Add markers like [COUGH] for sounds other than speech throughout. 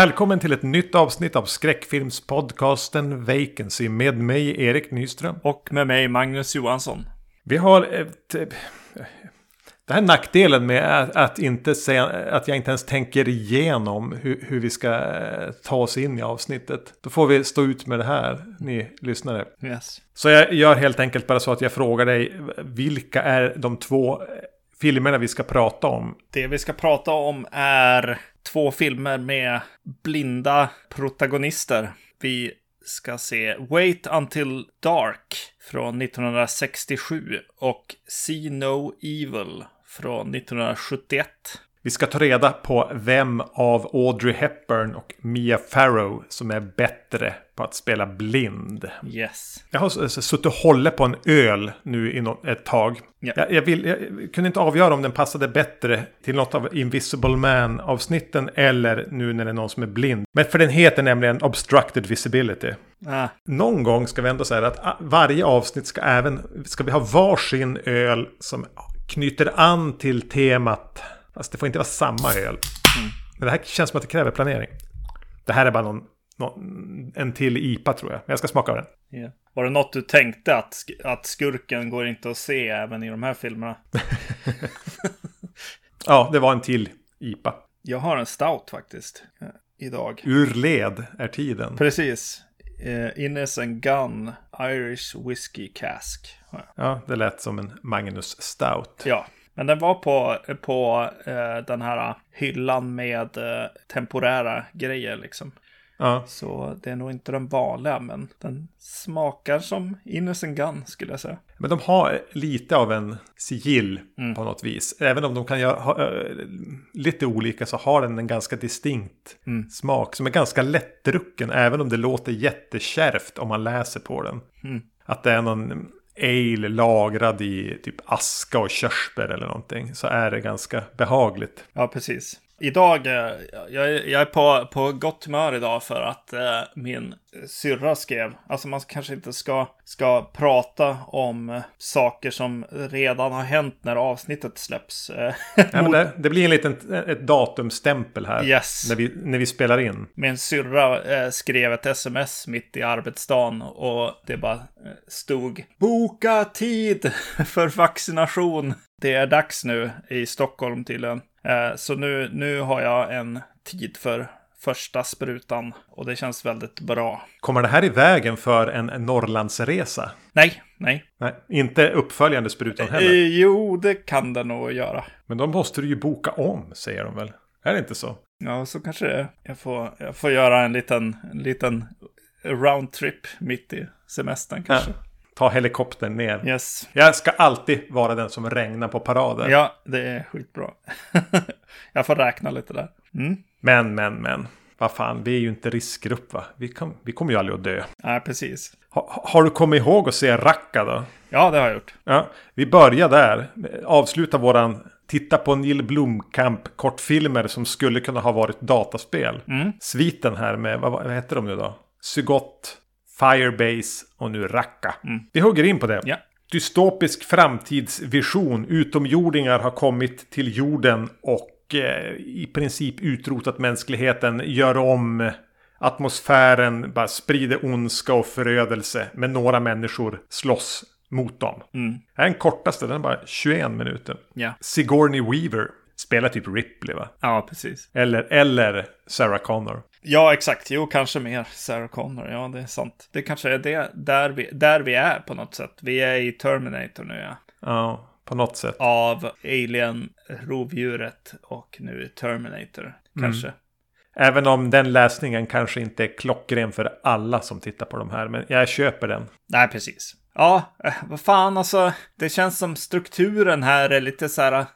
Välkommen till ett nytt avsnitt av skräckfilmspodcasten Vacancy med mig Erik Nyström. Och med mig Magnus Johansson. Vi har ett, det här nackdelen med att, inte säga, att jag inte ens tänker igenom hur, hur, vi ska eh, ta oss in i avsnittet. Då får vi stå ut med det här, ni lyssnare. Yes. Så jag gör helt enkelt bara så att jag frågar dig, vilka är de två filmerna vi ska prata om? Det vi ska prata om är två filmer med blinda protagonister. Vi ska se Wait Until Dark från 1967 och See No Evil från 1971. Vi ska ta reda på vem av Audrey Hepburn och Mia Farrow som är bättre på att spela blind. Yes. Jag har suttit och hållit på en öl nu i ett tag. Yeah. Jag, jag, vill, jag kunde inte avgöra om den passade bättre till något av Invisible Man-avsnitten eller nu när det är någon som är blind. Men för den heter nämligen Obstructed Visibility. Ah. Någon gång ska vi ändå säga att ah, varje avsnitt ska även, ska vi ha varsin öl som knyter an till temat Fast det får inte vara samma öl. Mm. Men det här känns som att det kräver planering. Det här är bara någon, någon en till IPA tror jag. Men jag ska smaka av den. Yeah. Var det något du tänkte att, att skurken går inte att se även i de här filmerna? [LAUGHS] [LAUGHS] ja, det var en till IPA. Jag har en stout faktiskt. Eh, idag. Ur led är tiden. Precis. Uh, Innes and Gun Irish Whiskey Cask. Ja, det lät som en Magnus Stout. Ja, men den var på, på eh, den här hyllan med eh, temporära grejer liksom. Ja. Så det är nog inte den vanliga, men den smakar som Innocent Gun skulle jag säga. Men de har lite av en sigill mm. på något vis. Även om de kan göra ha, uh, lite olika så har den en ganska distinkt mm. smak som är ganska lättdrucken. Även om det låter jättekärvt om man läser på den. Mm. Att det är någon ale lagrad i typ aska och körsbär eller någonting. Så är det ganska behagligt. Ja, precis. Idag, eh, jag, jag är på, på gott humör idag för att eh, min syrra skrev, alltså man kanske inte ska, ska prata om eh, saker som redan har hänt när avsnittet släpps. ja, men det, det, blir en liten ett datumstämpel här yes. när, vi, när vi spelar in. Min syrra eh, skrev ett sms mitt i arbetsdagen och det bara eh, stod Boka tid [LAUGHS] för vaccination. Det är dags nu i Stockholm tydligen. Eh, så nu, nu har jag en tid för första sprutan och det känns väldigt bra. Kommer det här i vägen för en Norrlandsresa? Nej, nej. nej inte uppföljande sprutan heller? Eh, jo, det kan det nog göra. Men då måste du ju boka om, säger de väl? Är det inte så? Ja, så kanske det är. Jag får, jag får göra en liten, en liten roundtrip mitt i semestern kanske. Ja ta helikoptern ner. Yes. Jag ska alltid vara den som regnar på paraden. Ja, det är skitbra. [LAUGHS] jag får räkna lite där. Mm. Men, men, men. Vad fan, vi är ju inte riskgrupp va? Vi, kan, vi kommer ju aldrig att dö. Nej, precis. Ha, har du kommit ihåg att se Racka då? Ja, det har jag gjort. Ja, vi börjar där. Avsluta våran titta på Neil Blomkamp kortfilmer som skulle kunna ha varit dataspel. Mm. Sviten här med, vad, vad heter de nu då? Sygott, Firebase och nu Raqqa. Mm. Vi hugger in på det. Ja. Dystopisk framtidsvision. Utomjordingar har kommit till jorden och eh, i princip utrotat mänskligheten. Gör om atmosfären, bara sprider ondska och förödelse. Men några människor slåss mot dem. Mm. Det är den kortaste, den är bara 21 minuter. Ja. Sigourney Weaver spelar typ Ripley va? Ja, precis. Eller, eller Sarah Connor. Ja, exakt. Jo, kanske mer Sarah Connor. Ja, det är sant. Det kanske är det där vi, där vi är på något sätt. Vi är i Terminator nu, ja. Ja, på något sätt. Av Alien, rovdjuret och nu Terminator, kanske. Mm. Även om den läsningen kanske inte är klockren för alla som tittar på de här. Men jag köper den. Nej, precis. Ja, eh, vad fan alltså. Det känns som strukturen här är lite så här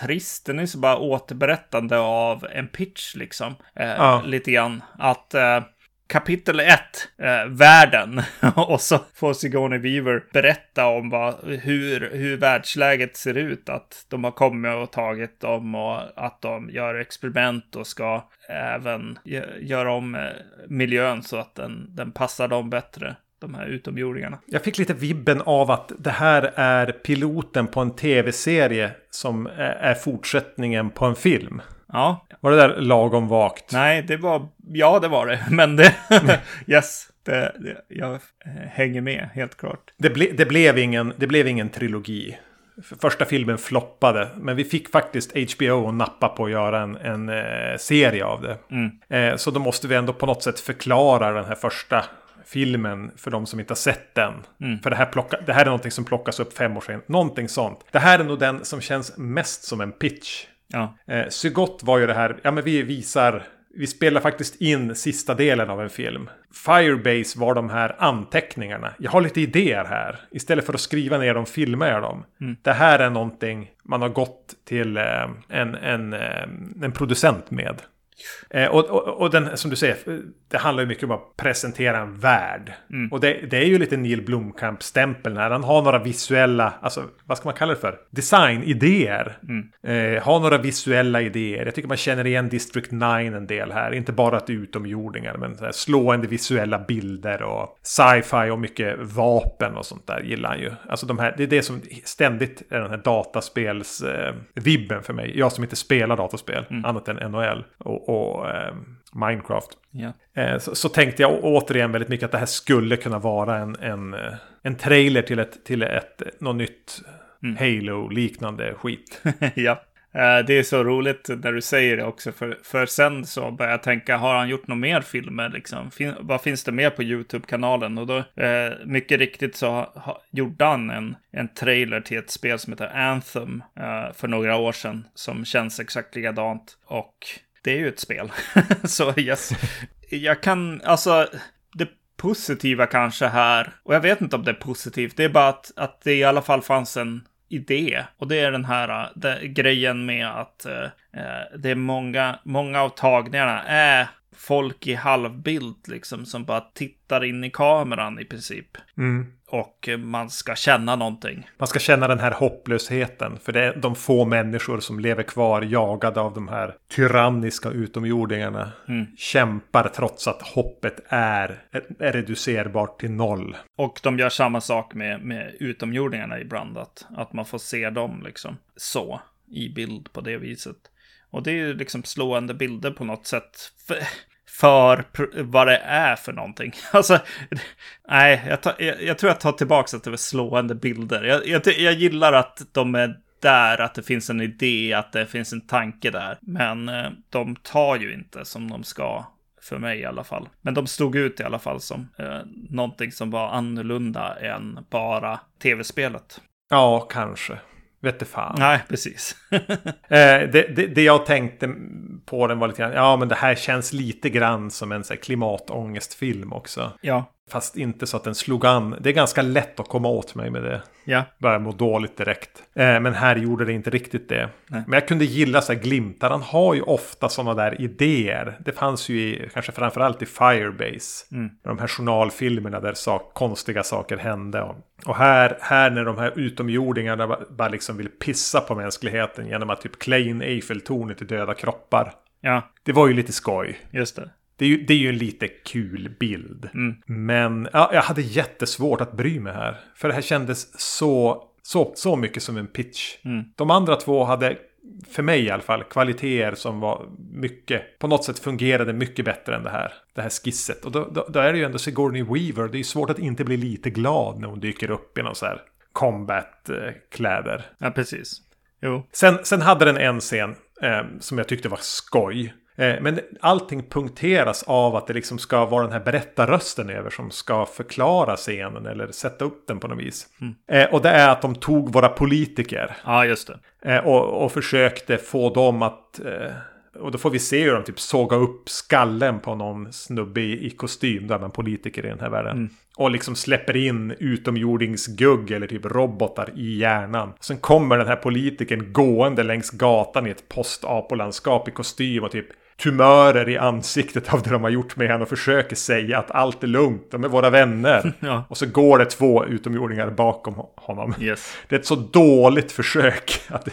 trist. Den är så bara återberättande av en pitch liksom. Eh, ja. Lite grann. Att eh, kapitel 1, eh, världen. [LAUGHS] och så får Sigourney Weaver berätta om vad, hur, hur världsläget ser ut. Att de har kommit och tagit dem och att de gör experiment och ska även göra om eh, miljön så att den, den passar dem bättre de här utomjordingarna. Jag fick lite vibben av att det här är piloten på en tv-serie som är fortsättningen på en film. Ja. Var det där lagom vagt? Nej, det var... Ja, det var det. [LAUGHS] Men det... [LAUGHS] yes. Det, det, jag eh, hänger med, helt klart. Det, ble, det, blev ingen, det blev ingen trilogi. Första filmen floppade, men vi fick faktiskt HBO att nappa på att göra en, en eh, serie av det. Mm. Eh, så då måste vi ändå på något sätt förklara den här första filmen för de som inte har sett den. Mm. För det här, plocka, det här är någonting som plockas upp fem år sedan. Någonting sånt. Det här är nog den som känns mest som en pitch. Ja. Eh, Sygott var ju det här, ja men vi visar vi spelar faktiskt in sista delen av en film. Firebase var de här anteckningarna. Jag har lite idéer här. Istället för att skriva ner dem filmar jag dem. Mm. Det här är någonting man har gått till eh, en, en, eh, en producent med. Eh, och, och, och, den, som du säger, det handlar ju mycket om att presentera en värld. Mm. Och det, det, är ju lite Neil Blomkamp-stämpeln här. Han har några visuella, alltså vad ska man kalla det för? Designidéer. Mm. Eh, har några visuella idéer. Jag tycker man känner igen District 9 en del här. Inte bara att det är utomjordingar, men så här slående visuella bilder och sci-fi och mycket vapen och sånt där gillar han ju. Alltså de här, det är det som ständigt är den här dataspels-vibben eh, för mig. Jag som inte spelar dataspel, mm. annat än NHL. Och, och eh, Minecraft. Eh, så, så, tänkte jag återigen väldigt mycket att det här skulle kunna vara en, en, eh, en trailer till ett, till ett något nytt mm. Halo-liknande skit. [LAUGHS] ja. Eh, det är så roligt när du säger det också, för, för sen så börjar jag tänka, har han gjort några mer filmer liksom? Fin, vad finns det mer på YouTube-kanalen? Och då, eh, mycket riktigt så ha, gjorde han en, en trailer till ett spel som heter Anthem eh, för några år sedan, som känns exakt likadant. Och det är ju ett spel. [LAUGHS] så yes. Jag kan, alltså, det positiva kanske här, och jag vet inte om det är positivt, det är bara att, att det i alla fall fanns en idé. Och det är den här äh, det, grejen med att eh, det är många, många av tagningarna är folk i halvbild liksom som bara tittar in i kameran i princip. Mm. Och man ska känna någonting. Man ska känna den här hopplösheten. För det är de få människor som lever kvar jagade av de här tyranniska utomjordingarna. Mm. Kämpar trots att hoppet är, är reducerbart till noll. Och de gör samma sak med, med utomjordingarna ibland. Att, att man får se dem liksom så i bild på det viset. Och det är ju liksom slående bilder på något sätt. För, för vad det är för någonting. [LAUGHS] Alltså, nej, jag, tar, jag, jag, tror jag tar tillbaka att det var slående bilder. Jag, jag, jag, gillar att de är där, att det finns en idé, att det finns en tanke där. Men eh, de tar ju inte som de ska, för mig i alla fall. Men de stod ut i alla fall som eh, någonting som var annorlunda än bara tv-spelet. Ja, kanske. Vette fan. Nej, precis. [LAUGHS] eh, det, det, det, jag tänkte på den var lite grann, ja men det här känns lite grann som en så här, klimatångestfilm också. Ja. Fast inte så att den slog an. Det är ganska lätt att komma åt mig med det. Ja. Börja må dåligt direkt. Eh, men här gjorde det inte riktigt det. Nej. Men jag kunde gilla så här glimtar. Han har ju ofta sådana där idéer. Det fanns ju i, kanske framförallt i Firebase. Mm. De här journalfilmerna där sak, konstiga saker hände. Och, och här, här när de här utomjordingarna bara, bara liksom vill pissa på mänskligheten genom att typ klä in Eiffeltornet i döda kroppar. Ja. Det var ju lite skoj. Just det. Det är, ju, det är ju en lite kul bild. Mm. Men ja, jag hade jättesvårt att bry mig här. För det här kändes så, så, så mycket som en pitch. Mm. De andra två hade, för mig i alla fall, kvaliteter som var mycket, på något sätt fungerade mycket bättre än det här. Det här skisset. Och då, då, då är det ju ändå Sigourney Weaver. Det är ju svårt att inte bli lite glad när hon dyker upp i någon så här combat-kläder. Ja, precis. Jo. Sen, sen hade den en scen eh, som jag tyckte var skoj. Eh, men allting punkteras av att det liksom ska vara den här berättarrösten över som ska förklara scenen eller sätta upp den på något vis. Mm. Eh, och det är att de tog våra politiker. Ja, just det. Eh, och, och försökte få dem att... Och då får vi se hur de typ såga upp skallen på någon snubbe i, kostym. Då är man politiker i den här världen. Mm. Och liksom släpper in utomjordingsgugg eller typ robotar i hjärnan. Sen kommer den här politikern gående längs gatan i ett post-apolandskap i kostym och typ tumörer i ansiktet av det de har gjort med honom och försöker säga att allt är lugnt, de är våra vänner. [LAUGHS] Ja. Och så går det två utomjordingar bakom honom. Yes. Det är ett så dåligt försök att,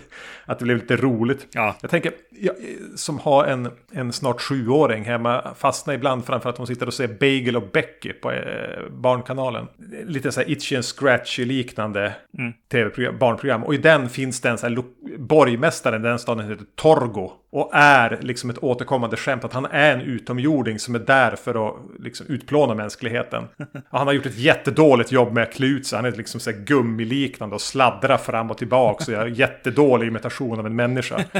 att det blev lite roligt. Ja. Jag tänker, jag, som har en, en snart sjuåring hemma, fastnar ibland framför att hon sitter och ser Bagel och Becky på eh, Barnkanalen. Lite så här Itchy and Scratchy liknande mm. tv-program, barnprogram. Och i den finns det en så här borgmästaren, den staden heter Torgo. Och är liksom ett återkommande skämt att han är en utomjording som är där för att liksom utplåna mänskligheten. [LAUGHS] Och han har gjort ett jättedåligt jobb med att klä ut sig. Han är liksom så gummiliknande och sladdrar fram och tillbaka. Så jag har jättedålig imitation av en människa. [LAUGHS]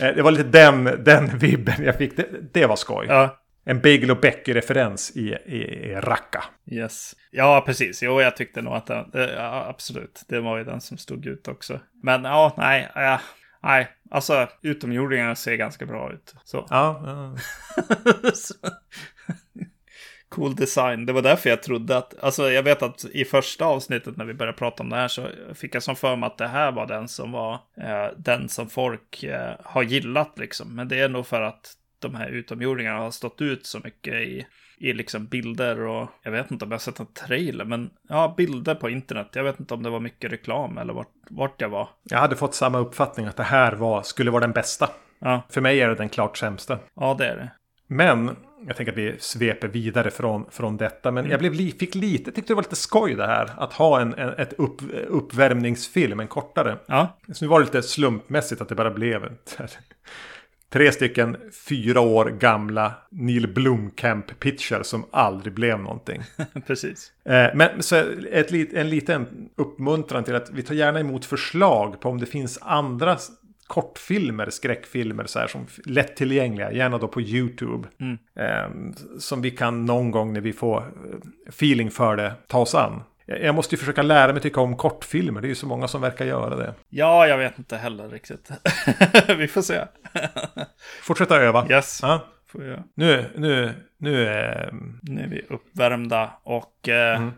Eh, det var lite den, den vibben jag fick. Det, det var skoj. Ja. En Bagel och Becky-referens i, i, i Racka. Yes. Ja, precis. Jo, jag tyckte nog att den, ja, absolut, det var ju den som stod ut också. Men ja, nej, ja, nej, alltså utomjordingarna ser ganska bra ut. Så. Ja, [LAUGHS] ja. cool design. Det var därför jag trodde att, alltså jag vet att i första avsnittet när vi började prata om det här så fick jag som för mig att det här var den som var eh, den som folk eh, har gillat liksom. Men det är nog för att de här utomjordingarna har stått ut så mycket i, i liksom bilder och jag vet inte om jag har sett en trailer, men ja, bilder på internet. Jag vet inte om det var mycket reklam eller vart, vart jag var. Jag hade fått samma uppfattning att det här var, skulle vara den bästa. Ja. För mig är det den klart sämsta. Ja, det är det. Men jag tänker att vi sveper vidare från, från detta. Men jag blev, fick lite, tyckte det var lite skoj det här. Att ha en, en ett upp, uppvärmningsfilm, en kortare. Ja. Så nu var det lite slumpmässigt att det bara blev en [LAUGHS] tre stycken fyra år gamla Neil Blomkamp-pitcher som aldrig blev någonting. [LAUGHS] Precis. Eh, men så ett, en liten uppmuntran till att vi tar gärna emot förslag på om det finns andra kortfilmer, skräckfilmer så här som lättillgängliga, gärna då på YouTube. Mm. Eh, som vi kan någon gång när vi får eh, feeling för det ta oss an. Jag måste ju försöka lära mig tycka om kortfilmer. Det är ju så många som verkar göra det. Ja, jag vet inte heller riktigt. [LAUGHS] vi får se. Fortsätta öva. Yes. Ja. Nu, nu, nu är... Nu är vi uppvärmda och eh, mm.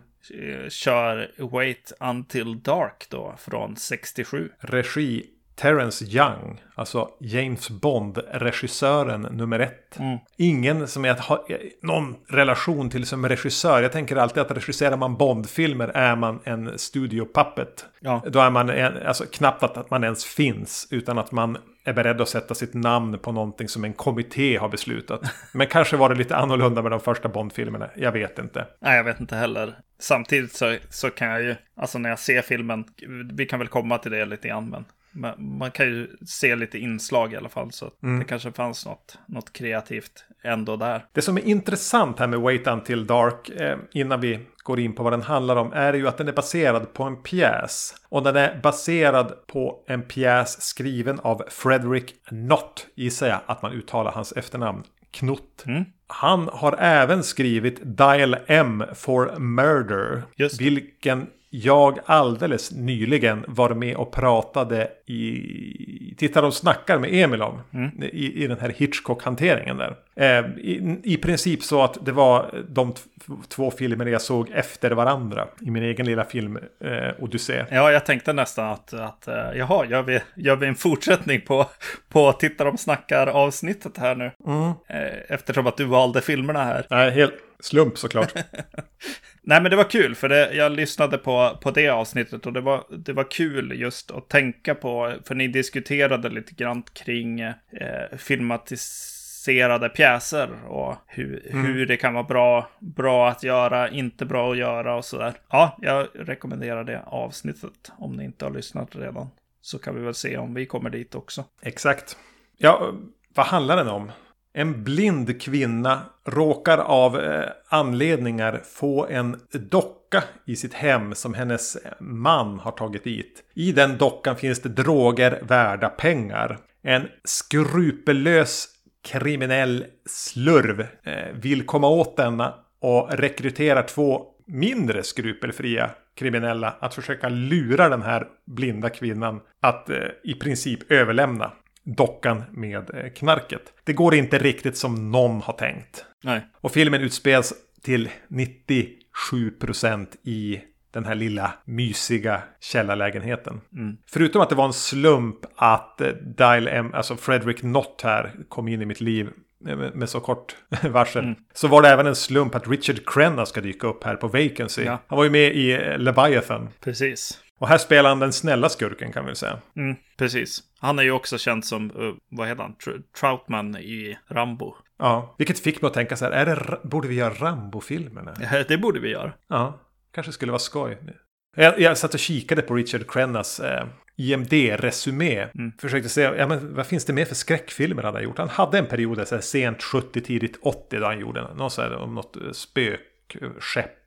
kör Wait Until Dark då från 67. Regi Terence Young, alltså James Bond-regissören nummer ett. Mm. Ingen som är att ha någon relation till som regissör. Jag tänker alltid att regisserar man Bond-filmer är man en studio-puppet. Ja. Då är man en, alltså, knappt att man ens finns, utan att man är beredd att sätta sitt namn på någonting som en kommitté har beslutat. Men kanske var det lite annorlunda med de första Bond-filmerna. Jag vet inte. Nej, jag vet inte heller. Samtidigt så, så kan jag ju, alltså när jag ser filmen, vi kan väl komma till det lite grann, men man, man kan ju se lite inslag i alla fall. Så mm. det kanske fanns något, något kreativt ändå där. Det som är intressant här med Wait Until Dark, eh, innan vi går in på vad den handlar om, är ju att den är baserad på en pjäs. Och den är baserad på en pjäs skriven av Frederick Knott, gissar jag att man uttalar hans efternamn. Knott. Mm. Han har även skrivit Dial M for Murder. Vilken jag alldeles nyligen var med och pratade i Tittar och snackar med Emil om. Mm. I, I den här Hitchcock-hanteringen där. Eh, i, i, princip så att det var de två filmer jag såg efter varandra. I min egen lilla film eh, Odyssé. Ja, jag tänkte nästan att, att eh, jaha, gör vi, gör vi en fortsättning på, på Tittar och snackar avsnittet här nu? Mm. Eh, eftersom att du valde filmerna här. Nej, helt slump såklart. [LAUGHS] Nej, men det var kul, för det, jag lyssnade på, på det avsnittet och det var, det var kul just att tänka på, för ni diskuterade lite grann kring eh, filmatiserade pjäser och hur, mm. hur det kan vara bra, bra att göra, inte bra att göra och sådär. Ja, jag rekommenderar det avsnittet om ni inte har lyssnat redan. Så kan vi väl se om vi kommer dit också. Exakt. Ja, vad handlar den om? En blind kvinna råkar av eh, anledningar få en docka i sitt hem som hennes eh, man har tagit dit. I den dockan finns det droger värda pengar. En skrupellös kriminell slurv eh, vill komma åt denna och rekryterar två mindre skrupelfria kriminella att försöka lura den här blinda kvinnan att eh, i princip överlämna dockan med eh, knarket. Det går inte riktigt som någon har tänkt. Nej. Och filmen utspelas till 97% i den här lilla mysiga källarlägenheten. Mm. Förutom att det var en slump att eh, Dial M, alltså Frederick Nott här, kom in i mitt liv med så kort [LAUGHS] varsel. Mm. Så var det även en slump att Richard Crenna ska dyka upp här på Vacancy. Ja. Han var ju med i eh, Leviathan. Precis. Och här spelar han den snälla skurken kan vi säga. Mm, precis. Han är ju också känd som, uh, vad heter han, Tr Troutman i Rambo. Ja, vilket fick mig att tänka så här, är det, borde vi göra Rambo-filmerna? [LAUGHS] Det borde vi göra. Ja, kanske skulle vara skoj. Jag, jag satt och kikade på Richard Crennas eh, IMD-resumé. Mm. Försökte se, ja, men, vad finns det mer för skräckfilmer han har gjort? Han hade en period, så här, sent 70, tidigt 80, då han gjorde någon så här, om något eh,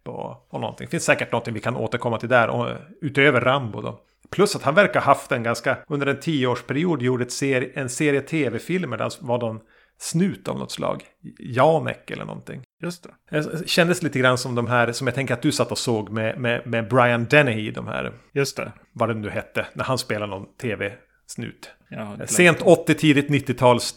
spökskepp och, och någonting. Det finns säkert någonting vi kan återkomma till där, och, utöver Rambo då. Plus att han verkar haft en ganska, under en tioårsperiod, gjort ett serie, en serie tv-filmer där var de snut av något slag. Janek eller någonting. Just det. Det kändes lite grann som de här som jag tänker att du satt och såg med, med, med Brian Dennehy. De här. Just det. Vad det nu hette. När han spelade någon tv-snut. Sent 80, tidigt 90-tals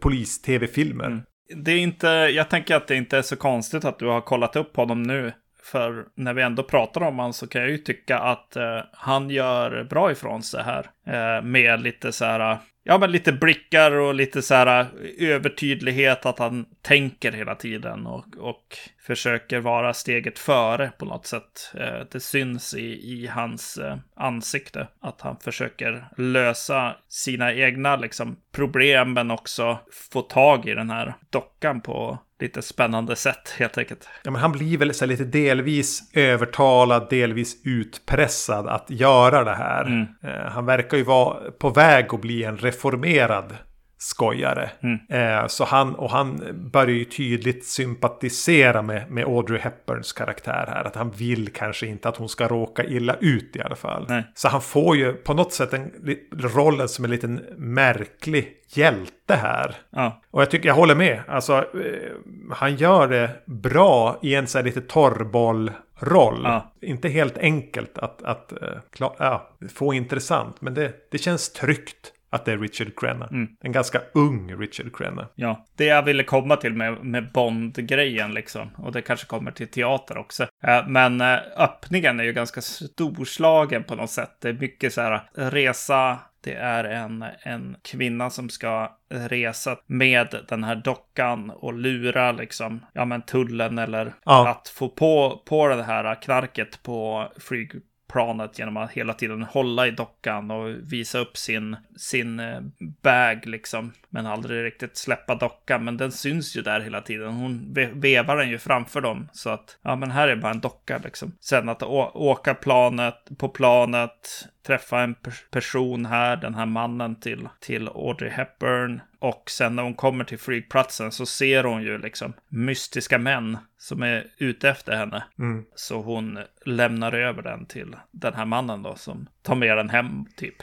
polis-tv-filmer. Mm. Det är inte, jag tänker att det inte är så konstigt att du har kollat upp honom nu. För när vi ändå pratar om honom så kan jag ju tycka att eh, han gör bra ifrån sig här. Eh, med lite så här, ja men lite blickar och lite så här eh, övertydlighet att han tänker hela tiden och, och försöker vara steget före på något sätt. Eh, det syns i, i hans eh, ansikte att han försöker lösa sina egna liksom, problem men också få tag i den här dockan på lite spännande sätt helt enkelt. Ja, men han blir väl så lite delvis övertalad, delvis utpressad att göra det här. Mm. Eh, han verkar ju vara på väg att bli en reformerad skojare. Mm. Eh, så han, och han börjar ju tydligt sympatisera med, med Audrey Hepburns karaktär här. Att han vill kanske inte att hon ska råka illa ut i alla fall. Nej. Så han får ju på något sätt en, rollen som en liten märklig hjälte här. Ja. Och jag tycker jag håller med. Alltså, eh, han gör det bra i en så här lite torrboll roll. Ja. Inte helt enkelt att, att uh, klar, ja, få intressant. Men det, det känns tryggt att det är Richard Crenna. Mm. En ganska ung Richard Crenna. Ja, det jag ville komma till med, med Bond-grejen liksom. Och det kanske kommer till teater också. Eh, men eh, öppningen är ju ganska storslagen på något sätt. Det är mycket så här resa det är en, en kvinna som ska resa med den här dockan och lura liksom, ja men tullen eller ja. att få på, på det här knarket på flyg planet genom att hela tiden hålla i dockan och visa upp sin, sin eh, bag liksom. Men aldrig riktigt släppa dockan. Men den syns ju där hela tiden. Hon vevar den ju framför dem. Så att, ja men här är bara en docka liksom. Sen att åka planet, på planet, träffa en person här, den här mannen till, till Audrey Hepburn. Och sen när hon kommer till flygplatsen så ser hon ju liksom mystiska män som är ute efter henne. Mm. Så hon lämnar över den till den här mannen då som tar med den hem typ.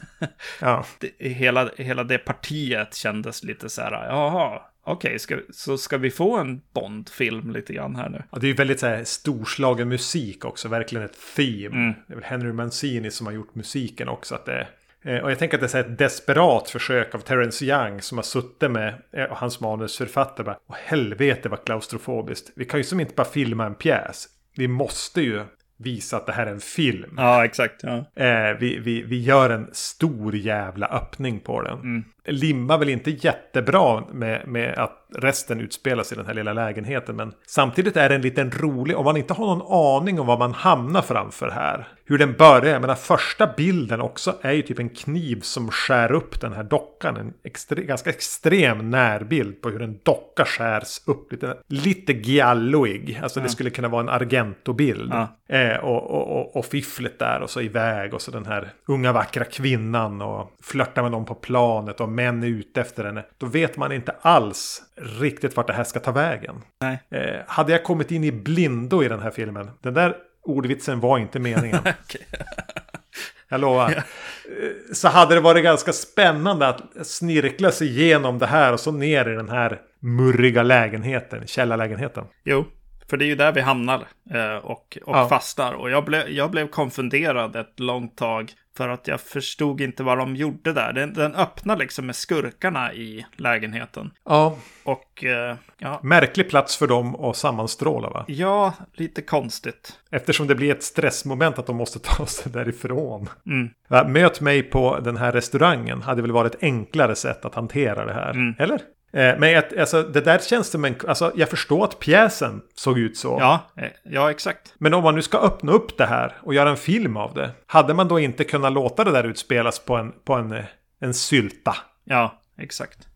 [LAUGHS] ja. hela, hela det partiet kändes lite så här, jaha, Okej, okay, så ska vi få en Bond-film lite grann här nu? Ja, det är ju väldigt så här, storslagen musik också, verkligen ett theme. Mm. Det är väl Henry Mancini som har gjort musiken också. Att det, eh, och jag tänker att det är ett desperat försök av Terence Young som har suttit med eh, hans manusförfattare. Bara, Åh helvete vad klaustrofobiskt. Vi kan ju som inte bara filma en pjäs. Vi måste ju visa att det här är en film. Ja, exakt. Ja. Eh, vi, vi, vi gör en stor jävla öppning på den. Mm limmar väl inte jättebra med, med att resten utspelas i den här lilla lägenheten. Men samtidigt är det en liten rolig, om man inte har någon aning om vad man hamnar framför här. Hur den börjar, jag menar första bilden också är ju typ en kniv som skär upp den här dockan. En extre, ganska extrem närbild på hur en docka skärs upp. Lite, lite gialloig, alltså ja. det skulle kunna vara en Argento-bild. Ja. Eh, och, och, och, och fifflet där och så iväg och så den här unga vackra kvinnan och flörtar med någon på planet. Och män är ute efter henne. Då vet man inte alls riktigt vart det här ska ta vägen. Nej. Eh, hade jag kommit in i blindo i den här filmen. Den där ordvitsen var inte meningen. [LAUGHS] Jag lovar. Ja. Eh, så hade det varit ganska spännande att snirkla sig igenom det här och så ner i den här murriga lägenheten, källarlägenheten. Jo, för det är ju där vi hamnar eh, och, och ja. fastnar. Och jag, ble, jag blev konfunderad ett långt tag för att jag förstod inte vad de gjorde där. Den, den öppnar liksom med skurkarna i lägenheten. Ja. Och uh, ja. Märklig plats för dem att sammanstråla va? Ja, lite konstigt. Eftersom det blir ett stressmoment att de måste [LAUGHS] ta sig därifrån. Mm. Möt mig på den här restaurangen hade väl varit ett enklare sätt att hantera det här. Mm. Eller? Eh, men alltså, det där känns som en... Alltså, jag förstår att pjäsen såg ut så. Ja, eh, ja, exakt. Men om man nu ska öppna upp det här och göra en film av det. Hade man då inte kunnat låta det där utspelas på en, på en, en sylta? Ja, exakt.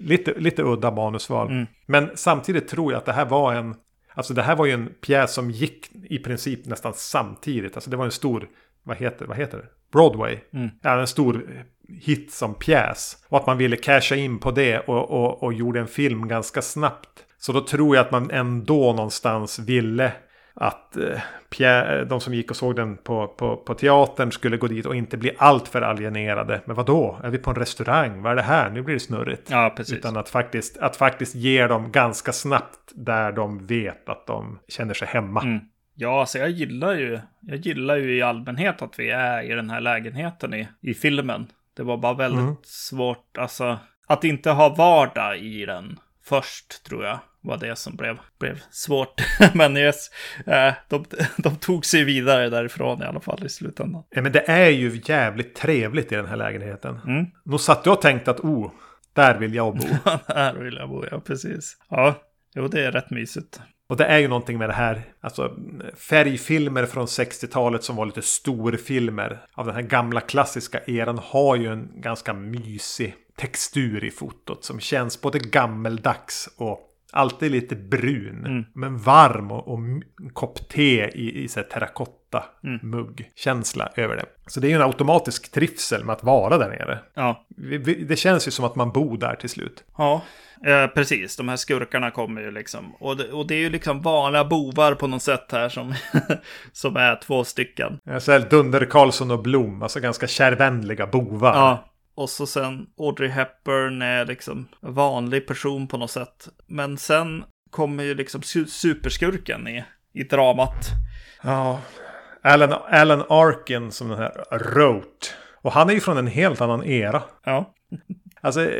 Lite, lite udda manusval. Mm. Men samtidigt tror jag att det här var en... Alltså det här var ju en pjäs som gick i princip nästan samtidigt. Alltså det var en stor vad heter, vad heter det? Broadway. Mm. Ja, en stor hit som pjäs. Och att man ville casha in på det och, och, och gjorde en film ganska snabbt. Så då tror jag att man ändå någonstans ville att eh, de som gick och såg den på, på, på teatern skulle gå dit och inte bli alltför alienerade. Men vad då? Är vi på en restaurang? Vad är det här? Nu blir det snurrigt. Ja, precis. Utan att faktiskt, att faktiskt ge dem ganska snabbt där de vet att de känner sig hemma. Mm. Ja, alltså jag gillar ju, jag gillar ju i allmänhet att vi är i den här lägenheten i, i filmen. Det var bara väldigt mm. svårt, alltså att inte ha vardag i den först tror jag var det som blev, blev svårt. [LAUGHS] men yes, eh, de, [LAUGHS] de tog sig vidare därifrån i alla fall i slutändan. Ja, men det är ju jävligt trevligt i den här lägenheten. Mm. Nog satt jag och tänkte att oh, där vill jag bo. [LAUGHS] där vill jag bo, ja precis. Ja, jo det är rätt mysigt. Och det är ju någonting med det här, alltså färgfilmer från 60-talet som var lite storfilmer av den här gamla klassiska eran har ju en ganska mysig textur i fotot som känns både gammeldags och alltid lite brun. Mm. Men varm och, och en kopp te i, i så terrakotta mm. mugg-känsla över det. Så det är ju en automatisk trivsel med att vara där nere. Ja. Det känns ju som att man bor där till slut. Ja, Eh, precis, de här skurkarna kommer ju liksom. Och det, och det är ju liksom vanliga bovar på något sätt här som, [LAUGHS] som är två stycken. Ja, så Dunder, Karlsson och Blom, alltså ganska kärvänliga bovar. Ja, och så sen Audrey Hepburn är liksom vanlig person på något sätt. Men sen kommer ju liksom superskurken i, i dramat. Ja, Alan, Alan Arkin som den här wrote. Och han är ju från en helt annan era. Ja. Alltså,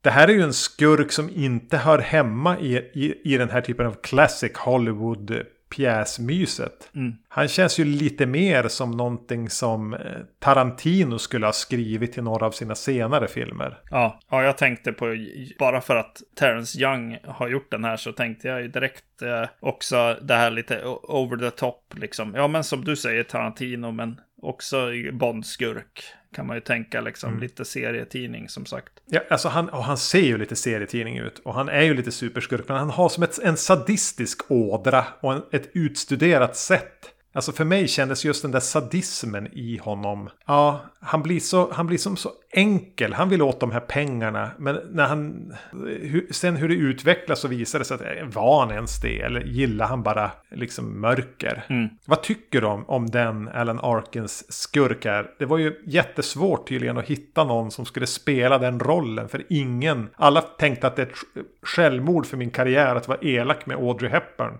det här är ju en skurk som inte hör hemma i, i, i den här typen av classic Hollywood pjäsmyset. Mm. Han känns ju lite mer som någonting som eh, Tarantino skulle ha skrivit till några av sina senare filmer. Ja, ja jag tänkte på, bara för att Terrence Young har gjort den här så tänkte jag ju direkt eh, också det här lite over the top liksom. Ja, men som du säger Tarantino, men också Bond-skurk kan man ju tänka liksom mm. lite serietidning som sagt. Ja, alltså han, och han ser ju lite serietidning ut och han är ju lite superskurk men han har som ett, en sadistisk ådra och en, ett utstuderat sätt Alltså för mig kändes just den där sadismen i honom. Ja, han blir, så, han blir som så enkel. Han vill åt de här pengarna. Men när han, hur, sen hur det utvecklas så visar det sig att eh, var han ens det? Eller gillar han bara liksom mörker? Mm. Vad tycker du om, om den Alan Arkins skurk här? Det var ju jättesvårt tydligen att hitta någon som skulle spela den rollen. För ingen, alla tänkte att det är ett självmord för min karriär att vara elak med Audrey Hepburn.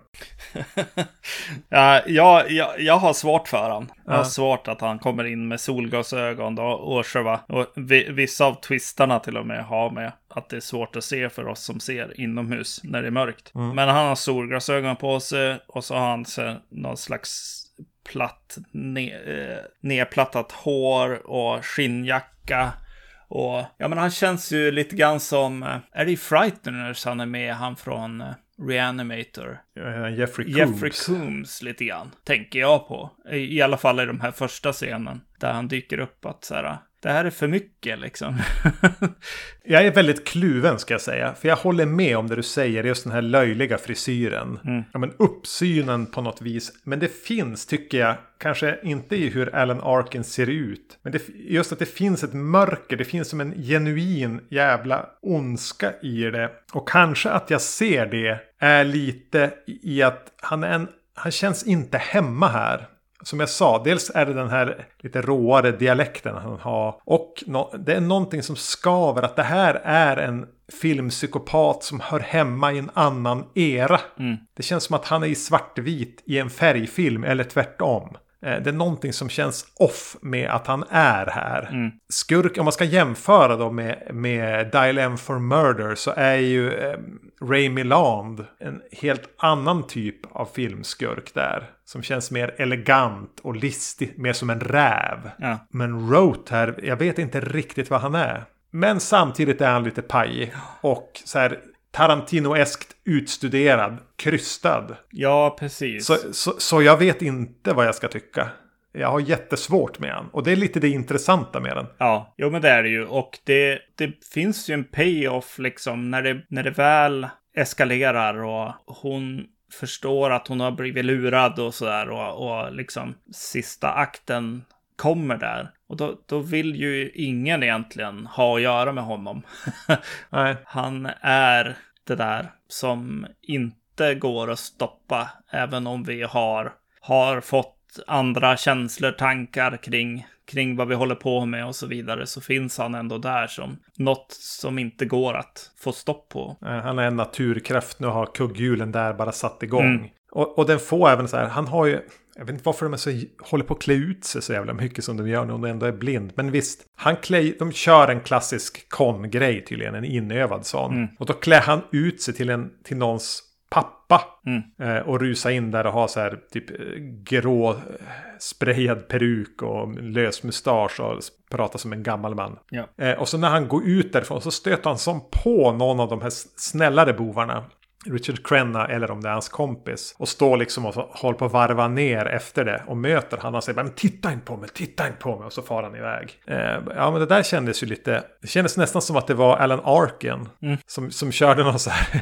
[LAUGHS] ja, jag, jag, jag har svårt för han. Jag har svårt att han kommer in med solglasögon då, Orsheva. Och vissa av twistarna till och med har med att det är svårt att se för oss som ser inomhus när det är mörkt. Mm. Men han har solglasögon på sig och så har han så, någon slags platt, ne, eh, nedplattat hår och skinnjacka. Och ja, men han känns ju lite grann som, eh, är det i Frighteners han är med, han från eh, Reanimator. Jeffrey Coombs. Jeffrey Coombs lite grann, tänker jag på. I, I alla fall i de här första scenen, där han dyker upp att så här, det här är för mycket liksom. [LAUGHS] jag är väldigt kluven ska jag säga. För jag håller med om det du säger, just den här löjliga frisyren. Mm. Ja, men uppsynen på något vis. Men det finns, tycker jag, kanske inte i hur Alan Arkin ser ut. Men det, just att det finns ett mörker, det finns som en genuin jävla ondska i det. Och kanske att jag ser det är lite i att han, är en, han känns inte hemma här som jag sa, dels är det den här lite råare dialekten han har. Och no det är någonting som skaver att det här är en filmpsykopat som hör hemma i en annan era. Mm. Det känns som att han är i svartvit i en färgfilm eller tvärtom. Eh, det är någonting som känns off med att han är här. Mm. Skurk, om man ska jämföra då med, med Dial M for Murder så är ju eh, Ray Milland en helt annan typ av filmskurk där. Som känns mer elegant och listig, mer som en räv. Ja. Men Rote här, jag vet inte riktigt vad han är. Men samtidigt är han lite pajig. Och så här Tarantino-eskt utstuderad, krystad. Ja, precis. Så, så, så, jag vet inte vad jag ska tycka. Jag har jättesvårt med den. Och det är lite det intressanta med den. Ja, jo men det är det ju. Och det, det finns ju en payoff liksom när det, när det väl eskalerar och hon förstår att hon har blivit lurad och sådär. Och, och liksom sista akten kommer där. Och då, då vill ju ingen egentligen ha att göra med honom. [LAUGHS] Han är det där som inte går att stoppa, även om vi har, har fått andra känslor, tankar kring, kring vad vi håller på med och så vidare, så finns han ändå där som något som inte går att få stopp på. Han är en naturkraft, nu har kugghjulen där bara satt igång. Mm. Och, och den får även så här, han har ju, jag vet inte varför de är så, håller på att klä ut sig så jävla mycket som de gör när de ändå är blind. Men visst, han klä, de kör en klassisk kon-grej tydligen, en inövad sån. Mm. Och då klär han ut sig till, en, till någons pappa. Mm. Eh, och rusa in där och ha så här typ eh, grå eh, sprayad peruk och lös mustasch och prata som en gammal man. Ja. Och så när han går ut därifrån så stöter han som på någon av de här snällare bovarna. Richard Crenna eller om det är hans kompis. Och står liksom och håller på att varva ner efter det. Och möter han och säger men titta inte på mig, titta inte på mig. Och så far han iväg. Eh, ja men det där kändes ju lite. Det kändes nästan som att det var Alan Arken. Mm. Som, som körde någon så här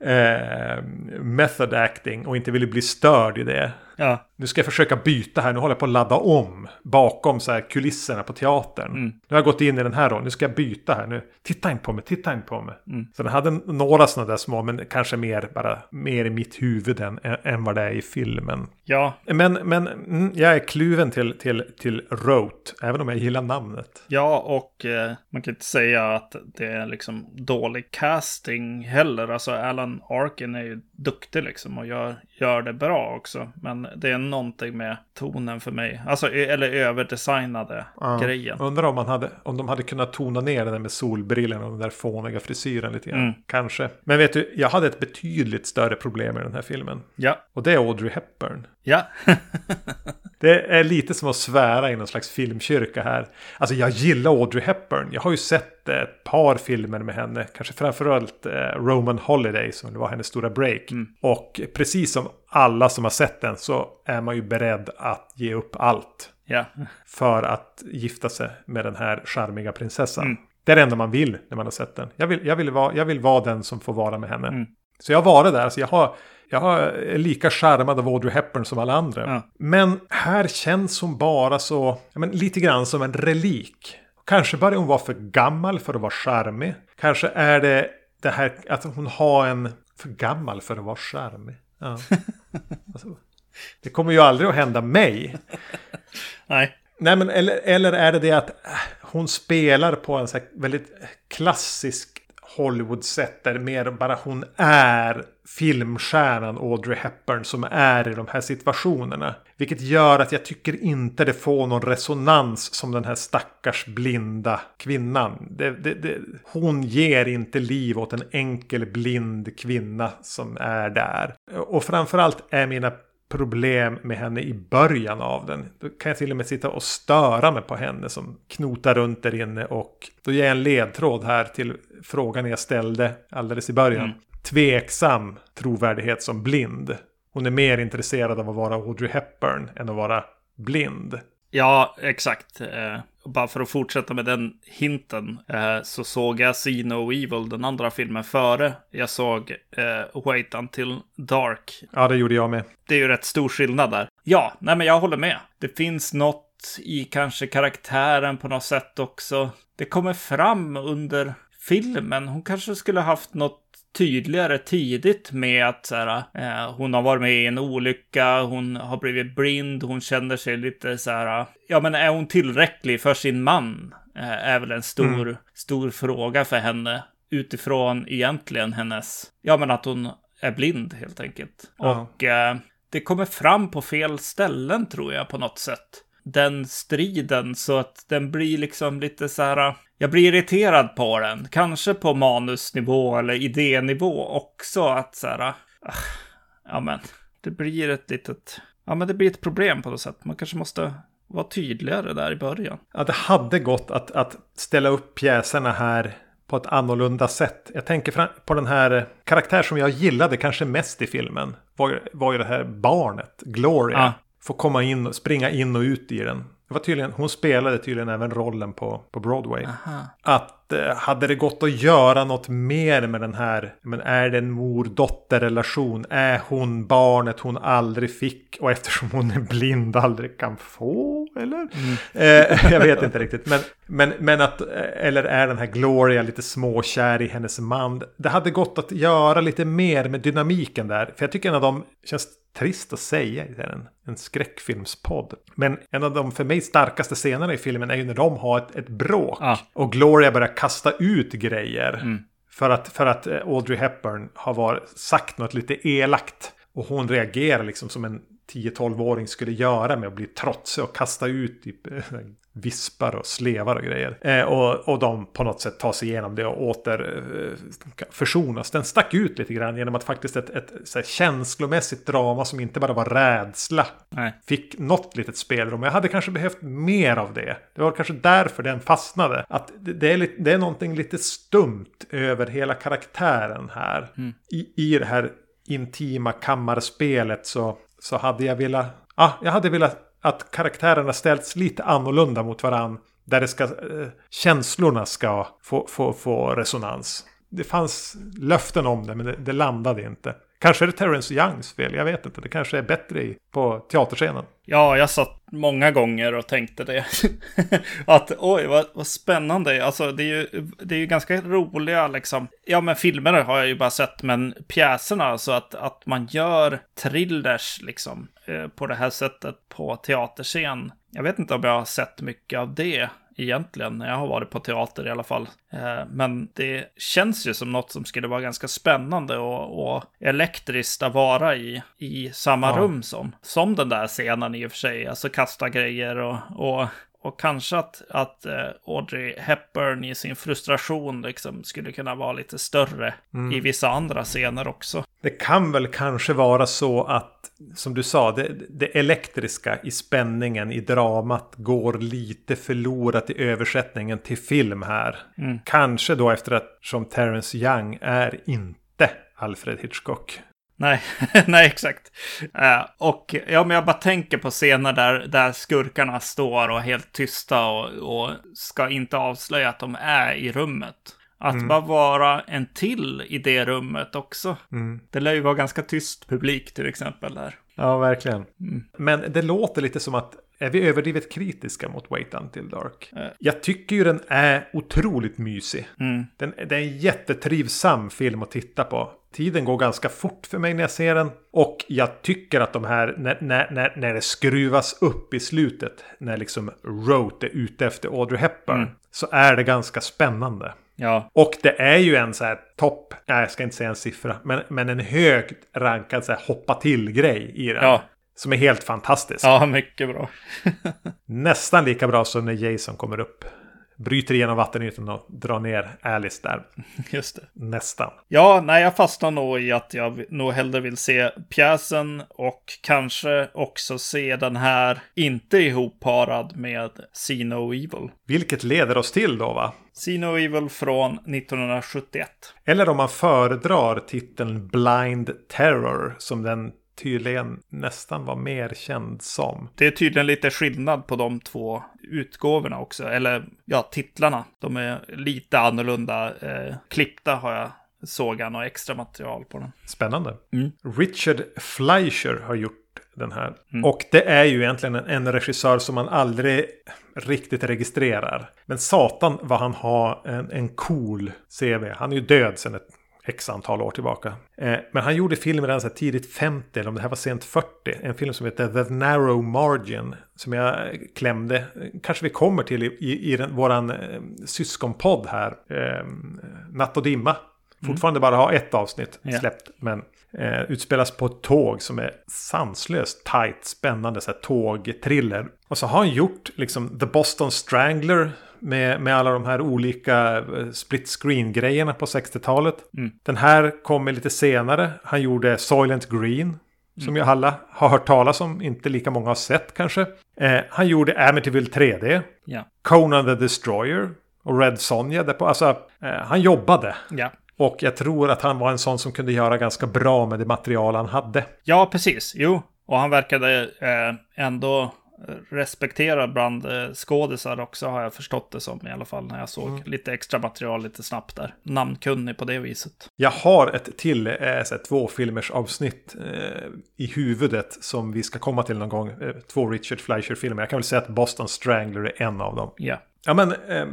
[LAUGHS] eh, method acting och inte ville bli störd i det. Ja. Nu ska jag försöka byta här. Nu håller jag på att ladda om bakom så här kulisserna på teatern. Mm. Nu har jag gått in i den här rollen. Nu ska jag byta här. Nu, titta inte på mig, titta inte på mig. Mm. Så den hade några sådana där små, men kanske mer bara mer i mitt huvud än, än vad det är i filmen. Ja. Men, men mm, jag är kluven till, till, till Rote, även om jag gillar namnet. Ja, och eh, man kan inte säga att det är liksom dålig casting heller. Alltså Alan Arkin är ju duktig liksom och gör, gör det bra också. Men det är någonting med tonen för mig. Alltså, eller överdesignade ja. grejen. Undrar om, man hade, om de hade kunnat tona ner det där med solbrillorna och den där fåniga frisyren lite grann. Mm. Kanske. Men vet du, jag hade ett betydligt större problem med den här filmen. Ja. Och det är Audrey Hepburn. Ja. [LAUGHS] det är lite som att svära i någon slags filmkyrka här. Alltså jag gillar Audrey Hepburn. Jag har ju sett ett par filmer med henne. Kanske framförallt eh, Roman Holiday som var hennes stora break. Mm. Och precis som alla som har sett den så är man ju beredd att ge upp allt. Ja. För att gifta sig med den här charmiga prinsessan. Mm. Det är det enda man vill när man har sett den. Jag vill, jag vill, vara, jag vill vara den som får vara med henne. Mm. Så jag har varit där. Alltså jag, har, jag är lika charmad av Audrey Hepburn som alla andra. Ja. Men här känns hon bara så, men, lite grann som en relik. Kanske bara hon var för gammal för att vara charmig. Kanske är det det här att hon har en för gammal för att vara charmig. Ja. [LAUGHS] Alltså, det kommer ju aldrig att hända mig. Nej. Nej, men eller, eller är det det att hon spelar på en så väldigt klassisk Hollywood-sätt där mer bara hon är filmstjärnan Audrey Hepburn som är i de här situationerna. Vilket gör att jag tycker inte det får någon resonans som den här stackars blinda kvinnan. Det, det, det, hon ger inte liv åt en enkel blind kvinna som är där. Och framförallt är mina problem med henne i början av den. Då kan jag till och med sitta och störa mig på henne som knotar runt där inne. Och då ger jag en ledtråd här till frågan jag ställde alldeles i början. Mm. Tveksam trovärdighet som blind. Hon är mer intresserad av att vara Audrey Hepburn än att vara blind. Ja, exakt. Eh, bara för att fortsätta med den hinten eh, så såg jag See No Evil, den andra filmen, före jag såg eh, Wait Until Dark. Ja, det gjorde jag med. Det är ju rätt stor skillnad där. Ja, nej men jag håller med. Det finns något i kanske karaktären på något sätt också. Det kommer fram under filmen. Hon kanske skulle haft något tydligare tidigt med att så här, eh, hon har varit med i en olycka, hon har blivit blind, hon känner sig lite så här, ja men är hon tillräcklig för sin man? Eh, är väl en stor, mm. stor fråga för henne utifrån egentligen hennes, ja men att hon är blind helt enkelt. Ja. Och eh, det kommer fram på fel ställen tror jag på något sätt. Den striden så att den blir liksom lite så här, jag blir irriterad på den. Kanske på manusnivå eller idénivå också. Att så här, ah, ja men, det blir ett litet, ja men det blir ett problem på något sätt. Man kanske måste vara tydligare där i början. Ja, det hade gått att, att ställa upp pjäserna här på ett annorlunda sätt. Jag tänker på den här karaktär som jag gillade kanske mest i filmen. Var, var ju det här barnet, Gloria. Ja. Får komma in, springa in och ut i den. Var tydligen, hon spelade tydligen även rollen på, på Broadway. Aha. Att hade det gått att göra något mer med den här, men är det en mor-dotter-relation? Är hon barnet hon aldrig fick och eftersom hon är blind aldrig kan få? Eller? Mm. Eh, [LAUGHS] jag vet inte riktigt. Men, men, men att, eh, eller är den här Gloria lite småkär i hennes man? Det hade gått att göra lite mer med dynamiken där. För jag tycker en av dem känns trist att säga i en, en skräckfilmspodd. Men en av de för mig starkaste scenerna i filmen är ju när de har ett, ett bråk. Ah. Och Gloria börjar kasta ut grejer. Mm. För, att, för att eh, Audrey Hepburn har varit, sagt något lite elakt. Och hon reagerar liksom som en 10-12-åring skulle göra med att bli trotsig och kasta ut typ, vispar och slevar och grejer. Eh, och, och de på något sätt tar sig igenom det och åter eh, försonas. Den stack ut lite grann genom att faktiskt ett, ett här, känslomässigt drama som inte bara var rädsla. Nej. Fick något litet spelrum. Jag hade kanske behövt mer av det. Det var kanske därför den fastnade. Att det, det är, det är någonting lite stumt över hela karaktären här. Mm. I, I det här intima kammarspelet så, så hade jag velat... Ah, jag hade velat att karaktärerna ställs lite annorlunda mot varann. Där det ska, eh, känslorna ska få, få, få resonans. Det fanns löften om det men det, det landade inte. Kanske är det Terrence Youngs fel, jag vet inte. Det kanske är bättre i, på teaterscenen. Ja, jag satt många gånger och tänkte det. [LAUGHS] att oj, vad, vad spännande. Alltså, det är, ju, det är ju ganska roliga liksom. Ja, men filmer har jag ju bara sett, men pjäserna, alltså att, att man gör thrillers liksom eh, på det här sättet på teaterscen. Jag vet inte om jag har sett mycket av det egentligen. Jag har varit på teater i alla fall. Eh, men det känns ju som något som skulle vara ganska spännande och, och elektriskt att vara i, i samma ja. rum som. Som den där scenen i och för sig. Alltså kasta grejer och, och och kanske att, att uh, Audrey Hepburn i sin frustration liksom skulle kunna vara lite större mm. i vissa andra scener också. Det kan väl kanske vara så att, som du sa, det, det elektriska i spänningen i dramat går lite förlorat i översättningen till film här. Mm. Kanske då efter att som Terence Young är inte Alfred Hitchcock. Nej, [LAUGHS] nej exakt. Uh, och ja, men jag bara tänker på scener där, där skurkarna står och är helt tysta och, och ska inte avslöja att de är i rummet. Att mm. bara vara en till i det rummet också. Mm. Det lär ju vara ganska tyst publik till exempel där. Ja, verkligen. Mm. Men det låter lite som att är vi överdrivet kritiska mot Wait Until Dark? Äh. Jag tycker ju den är otroligt mysig. Mm. Den, det är en jättetrivsam film att titta på. Tiden går ganska fort för mig när jag ser den. Och jag tycker att de här, när, när, när det skruvas upp i slutet, när liksom Rote är ute efter Audrey Hepburn, mm. så är det ganska spännande. Ja. Och det är ju en så här topp, nej jag ska inte säga en siffra, men, men en högt rankad så här hoppa till-grej i den. Ja. Som är helt fantastisk. Ja, mycket bra. [LAUGHS] Nästan lika bra som när Jason kommer upp bryter igenom vattenytan och drar ner Alice där. Just det. Nästan. Ja, nej, jag fastnar nog i att jag nog hellre vill se pjäsen och kanske också se den här inte ihopparad med See No Evil. Vilket leder oss till då, va? See No Evil från 1971. Eller om man föredrar titeln Blind Terror som den tydligen nästan var mer känd som. Det är tydligen lite skillnad på de två utgåvorna också. Eller ja, titlarna. De är lite annorlunda eh, klippta har jag såg jag något extra material på den. Spännande. Mm. Richard Fleischer har gjort den här. Mm. Och det är ju egentligen en, en, regissör som man aldrig riktigt registrerar. Men satan vad han har en, en cool CV. Han är ju död sedan ett x antal år tillbaka. Eh, men han gjorde filmer redan så tidigt 50, eller om det här var sent 40. En film som heter The Narrow Margin. Som jag klämde, kanske vi kommer till i, i, i den, våran eh, syskonpodd här. Eh, Natt och dimma. Mm. Fortfarande bara ha ett avsnitt släppt. Yeah. Men eh, utspelas på ett tåg som är sanslöst tight, spännande så här, tågtriller. Och så har han gjort liksom The Boston Strangler med, med alla de här olika eh, split screen-grejerna på 60-talet. Mm. Den här kommer lite senare. Han gjorde Soylent Green. Som mm. ju alla har hört talas om, inte lika många har sett kanske. Eh, han gjorde Amityville 3D. Yeah. Conan the Destroyer. Och Red Sonja. Därpå. Alltså, eh, han jobbade. Yeah. Och jag tror att han var en sån som kunde göra ganska bra med det material han hade. Ja, precis. Jo, och han verkade eh, ändå respekterad bland eh, skådisar också har jag förstått det som i alla fall när jag såg mm. lite extra material lite snabbt där. Namnkunnig på det viset. Jag har ett till eh, två filmers avsnitt eh, i huvudet som vi ska komma till någon gång. Eh, två Richard Fleischer-filmer. Jag kan väl säga att Boston Strangler är en av dem. Ja. Ja men eh,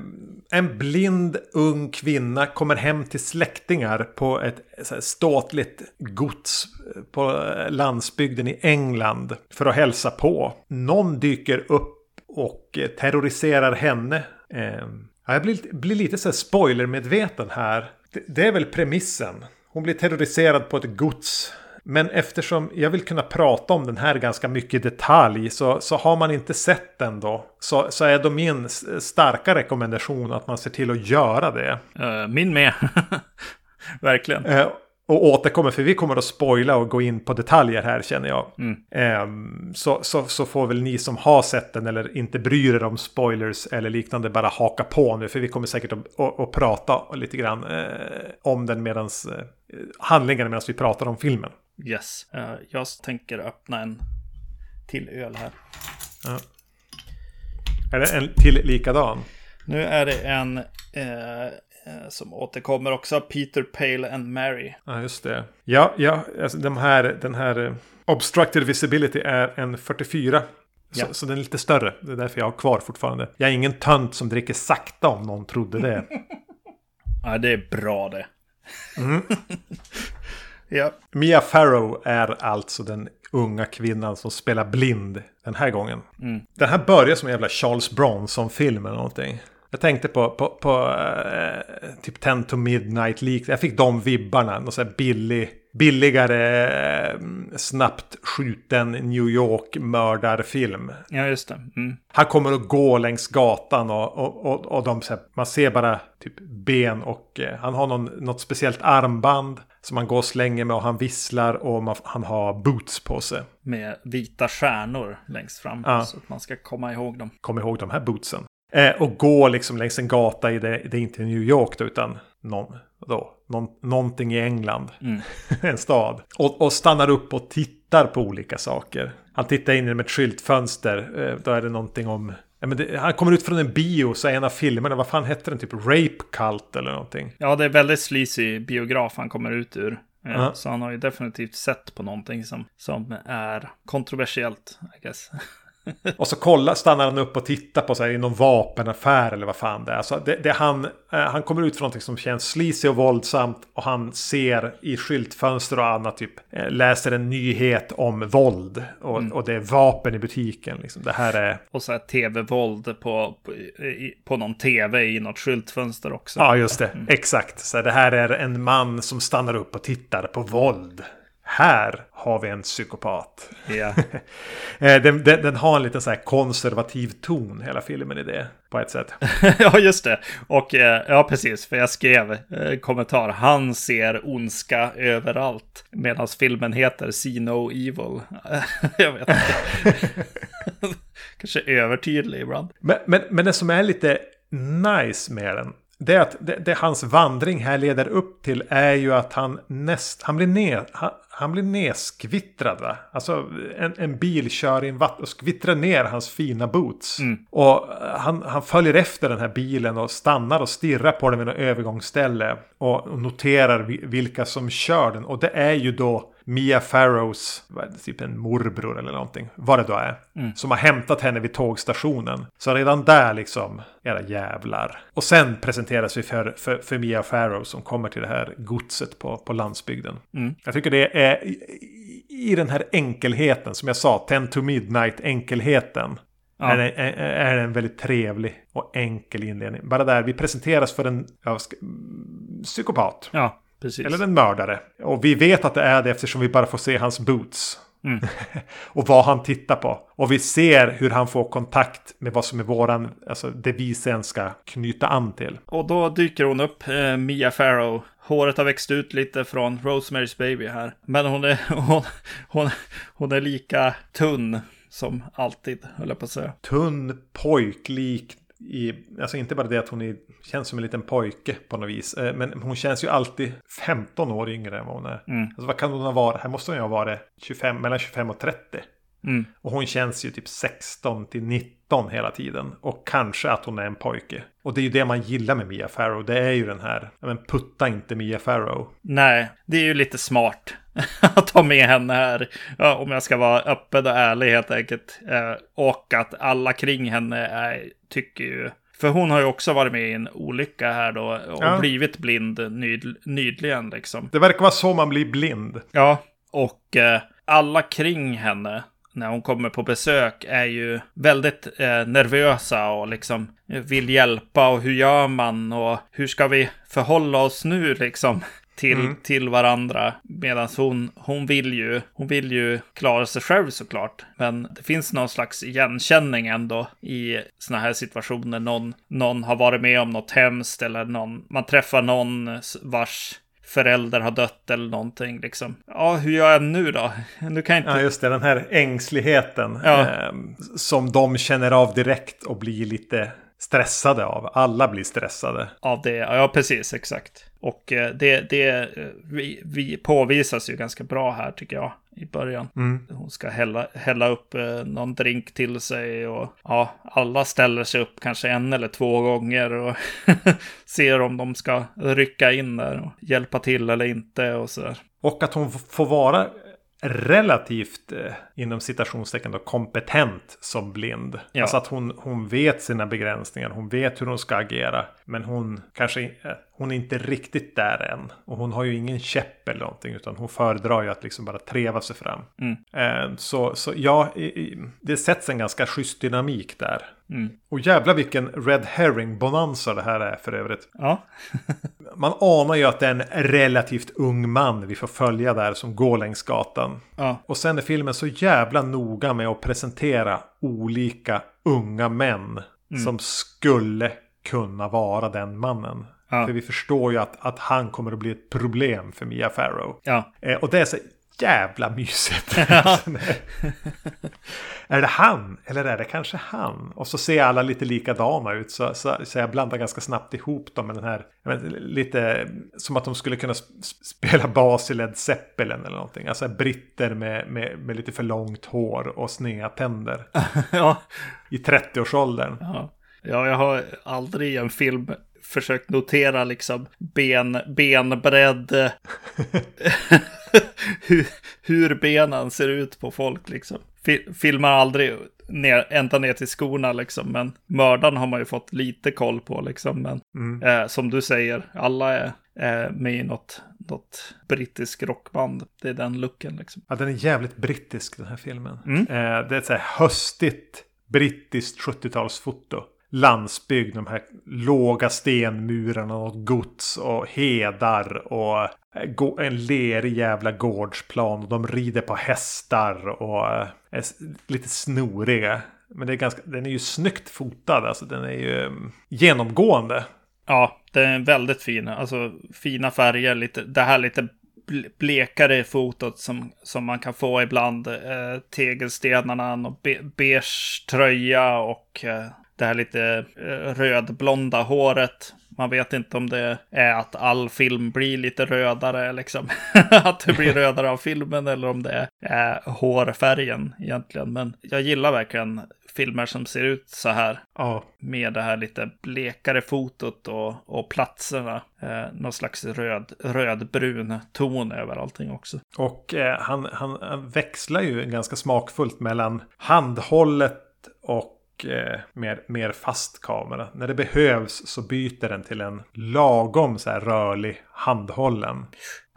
en blind ung kvinna kommer hem till släktingar på ett här, ståtligt gods eh, på eh, landsbygden i England för att hälsa på. Någon dyker upp och eh, terroriserar henne. Eh, jag blir, blir lite så spoilermedveten här. Det, det är väl premissen. Hon blir terroriserad på ett gods men eftersom jag vill kunna prata om den här ganska mycket i detalj så, så har man inte sett den då. Så, så är då min starka rekommendation att man ser till att göra det. Uh, min med. [LAUGHS] Verkligen. Uh, och återkommer, för vi kommer att spoila och gå in på detaljer här känner jag. Mm. Um, så, så, så får väl ni som har sett den eller inte bryr er om spoilers eller liknande bara haka på nu. För vi kommer säkert att, att, att prata lite grann uh, om den medans uh, handlingen medan vi pratar om filmen. Yes. Uh, jag tänker öppna en till öl här. Ja. Är det en till likadan? Nu är det en eh, som återkommer också. Peter Pale and Mary. Ja, just det. Ja, ja alltså de här, den här uh, Obstructed Visibility är en 44. Så, ja. så, den är lite större. Det är därför jag har kvar fortfarande. Jag är ingen tönt som dricker sakta om någon trodde det. [LAUGHS] ja, det är bra det. Mm. [LAUGHS] Ja. Mia Farrow är alltså den unga kvinnan som spelar blind den här gången. Mm. Den här börjar som en jävla Charles Bronson-film eller någonting. Jag tänkte på, på, på uh, typ 10 to Midnight lik. Jag fick de vibbarna. Någon sån här billig, billigare, uh, snabbt skjuten New York-mördarfilm. Ja, just det. Mm. Han kommer att gå längs gatan och, och, och, och de, här, man ser bara typ ben och uh, han har någon, något speciellt armband. Som han går och slänger med och han visslar och man, han har boots på sig. Med vita stjärnor längst fram. Ja. Så att man ska komma ihåg dem. Kom ihåg de här bootsen. Eh, och gå liksom längs en gata i det, det är inte New York då, utan någon, då, någon, någonting i England. Mm. [LAUGHS] en stad. Och, och, stannar upp och tittar på olika saker. Han tittar in genom ett skyltfönster. Eh, då är det någonting om Ja, men det, han kommer ut från en bio, så är en av filmerna, vad fan hette den? Typ Rape Cult eller någonting. Ja, det är väldigt sleazy biograf han kommer ut ur. Uh -huh. Så han har ju definitivt sett på någonting som, som är kontroversiellt, I guess. [LAUGHS] och så kollar, stannar han upp och tittar på sig i någon vapenaffär eller vad fan det är. Så det, det han, eh, han kommer ut från någonting som känns sleazy och våldsamt. Och han ser i skyltfönster och annat typ. Eh, läser en nyhet om våld. Och, mm. och det är vapen i butiken. Liksom. Det här är... Och så här tv-våld på, på, på någon tv i något skyltfönster också. Ja, just det. Mm. Exakt. Så det här är en man som stannar upp och tittar på våld. Här har vi en psykopat. Yeah. [LAUGHS] den, den, den, har en liten så konservativ ton, hela filmen i det, på ett sätt. [LAUGHS] ja, just det. Och eh, ja, precis, för jag skrev eh, kommentar. Han ser ondska överallt. Medan filmen heter See No Evil. [LAUGHS] jag vet inte. Kanske övertydlig ibland. Men, men, men det som är lite nice med den det är att det, det, hans vandring här leder upp till är ju att han näst, han blir ner, han, han blir nedskvittrad va? Alltså en, en bil kör in vatten och skvittrar ner hans fina boots. Mm. Och han, han följer efter den här bilen och stannar och stirrar på den vid något övergångsställe. Och noterar vilka som kör den. Och det är ju då Mia Farrows, typ en morbror eller någonting, vad det då är. Mm. Som har hämtat henne vid tågstationen. Så redan där liksom, era jävlar. Och sen presenteras vi för, för, för Mia Farrow som kommer till det här godset på, på landsbygden. Mm. Jag tycker det är i, i den här enkelheten, som jag sa, 10 to midnight enkelheten. Ja. Är, är, är en väldigt trevlig och enkel inledning. Bara där vi presenteras för en ja, ska, psykopat. Ja. Precis. Eller en mördare. Och vi vet att det är det eftersom vi bara får se hans boots. Mm. [LAUGHS] och vad han tittar på. Och vi ser hur han får kontakt med vad som är våran, alltså det vi sen ska knyta an till. Och då dyker hon upp, eh, Mia Farrow. Håret har växt ut lite från Rosemary's Baby här. Men hon är, [LAUGHS] hon, hon, hon är lika tunn som alltid, höll jag på att säga. Tunn, pojklik, i, alltså inte bara det att hon är, känns som en liten pojke på något vis. Eh, men hon känns ju alltid 15 år yngre än vad hon är. Mm. Alltså vad kan hon ha varit? Här måste hon ju ha varit 25, mellan 25 och 30. Mm. Och hon känns ju typ 16 till 19 hela tiden. Och kanske att hon är en pojke. Och det är ju det man gillar med Mia Farrow. Det är ju den här, men putta inte Mia Farrow. Nej, det är ju lite smart [LAUGHS] att ha med henne här. Ja, om jag ska vara öppen och ärlig helt enkelt. Eh, och att alla kring henne är, tycker ju för hon har ju också varit med i en olycka här då och ja. blivit blind nyd, nydligen liksom. Det verkar vara så man blir blind. Ja, och eh, alla kring henne när hon kommer på besök är ju väldigt eh, nervösa och liksom vill hjälpa och hur gör man och hur ska vi förhålla oss nu liksom till, mm. till varandra. Medan hon, hon, vill ju, hon vill ju klara sig själv såklart. Men det finns någon slags igenkänning ändå i sådana här situationer. Någon, någon har varit med om något hemskt eller någon, man träffar någon vars förälder har dött eller någonting. Liksom. Ja, hur gör jag nu då? [LAUGHS] Nu kan inte... Ja, just det, den här ängsligheten ja. eh, som de känner av direkt och blir lite stressade av. Alla blir stressade. Av det, ja precis, exakt. Och eh, det, det eh, vi, vi påvisas ju ganska bra här tycker jag i början. Mm. Hon ska hälla, hälla upp eh, någon drink till sig och ja, alla ställer sig upp kanske en eller två gånger och [LAUGHS] ser om de ska rycka in där och hjälpa till eller inte och så. Och att hon får vara relativt eh, inom citationstecken då, kompetent som blind. Ja. Alltså att hon, hon vet sina begränsningar, hon vet hur hon ska agera. Men hon kanske eh, hon är inte riktigt där än. Och hon har ju ingen käpp eller någonting. Utan hon föredrar ju att liksom bara treva sig fram. Mm. Eh, så, så ja, det sätts en ganska schysst dynamik där. Mm. Och jävla vilken Red Herring-bonanza det här är för övrigt. Ja. [LAUGHS] Man anar ju att det är en relativt ung man vi får följa där som går längs gatan. Ja. Och sen är filmen så jävla noga med att presentera olika unga män. Mm. Som skulle kunna vara den mannen. Ja. För vi förstår ju att, att han kommer att bli ett problem för Mia Farrow. Ja. Eh, och det är så jävla mysigt. [LAUGHS] [LAUGHS] är det han? Eller är det kanske han? Och så ser alla lite likadana ut. Så, så, så jag blandar ganska snabbt ihop dem med den här. Vet, lite som att de skulle kunna spela bas i Led Zeppelin eller någonting. Alltså britter med, med, med lite för långt hår och sneda tänder. [LAUGHS] ja. I 30-årsåldern. Ja. ja, jag har aldrig i en film försökt notera liksom ben, benbredd. [LAUGHS] hur, hur benen ser ut på folk liksom. Filmar aldrig ner, ända ner till skorna liksom. Men mördaren har man ju fått lite koll på liksom. Men mm. eh, som du säger, alla är eh, med i något, något brittisk rockband. Det är den looken liksom. Ja, den är jävligt brittisk den här filmen. Mm. Eh, det är ett så här höstigt brittiskt 70-talsfoto landsbygd. De här låga stenmurarna och gods och hedar och eh, en lerig jävla gårdsplan. Och de rider på hästar och eh, är lite snoriga. Men det är ganska, den är ju snyggt fotad. Alltså den är ju mm, genomgående. Ja, den är väldigt fin. Alltså fina färger. Lite, det här lite blekare fotot som, som man kan få ibland. Eh, tegelstenarna, och be beige tröja och eh, det här lite eh, rödblonda håret. Man vet inte om det är att all film blir lite rödare, liksom. [LAUGHS] att det blir rödare av filmen eller om det är hårfärgen egentligen. Men jag gillar verkligen filmer som ser ut så här. Ja. Med det här lite blekare fotot och, och platserna. Eh, någon slags röd, rödbrun ton över allting också. Och eh, han, han växlar ju ganska smakfullt mellan handhållet och eh, mer, mer fast kamera. När det behövs så byter den till en lagom så här rörlig handhållen.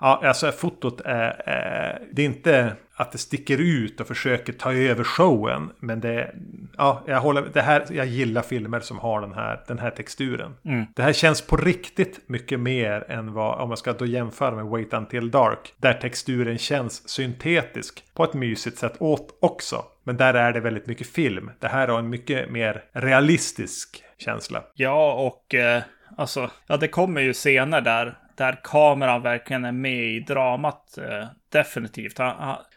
Ja, alltså fotot är, är, det är inte att det sticker ut och försöker ta över showen. Men det, ja, jag, håller, det här, jag gillar filmer som har den här, den här texturen. Mm. Det här känns på riktigt mycket mer än vad, om man ska då jämföra med Wait Until Dark. Där texturen känns syntetisk på ett mysigt sätt åt också. Men där är det väldigt mycket film. Det här har en mycket mer realistisk känsla. Ja, och eh, alltså, ja, det kommer ju scener där där kameran verkligen är med i dramat. Eh, definitivt.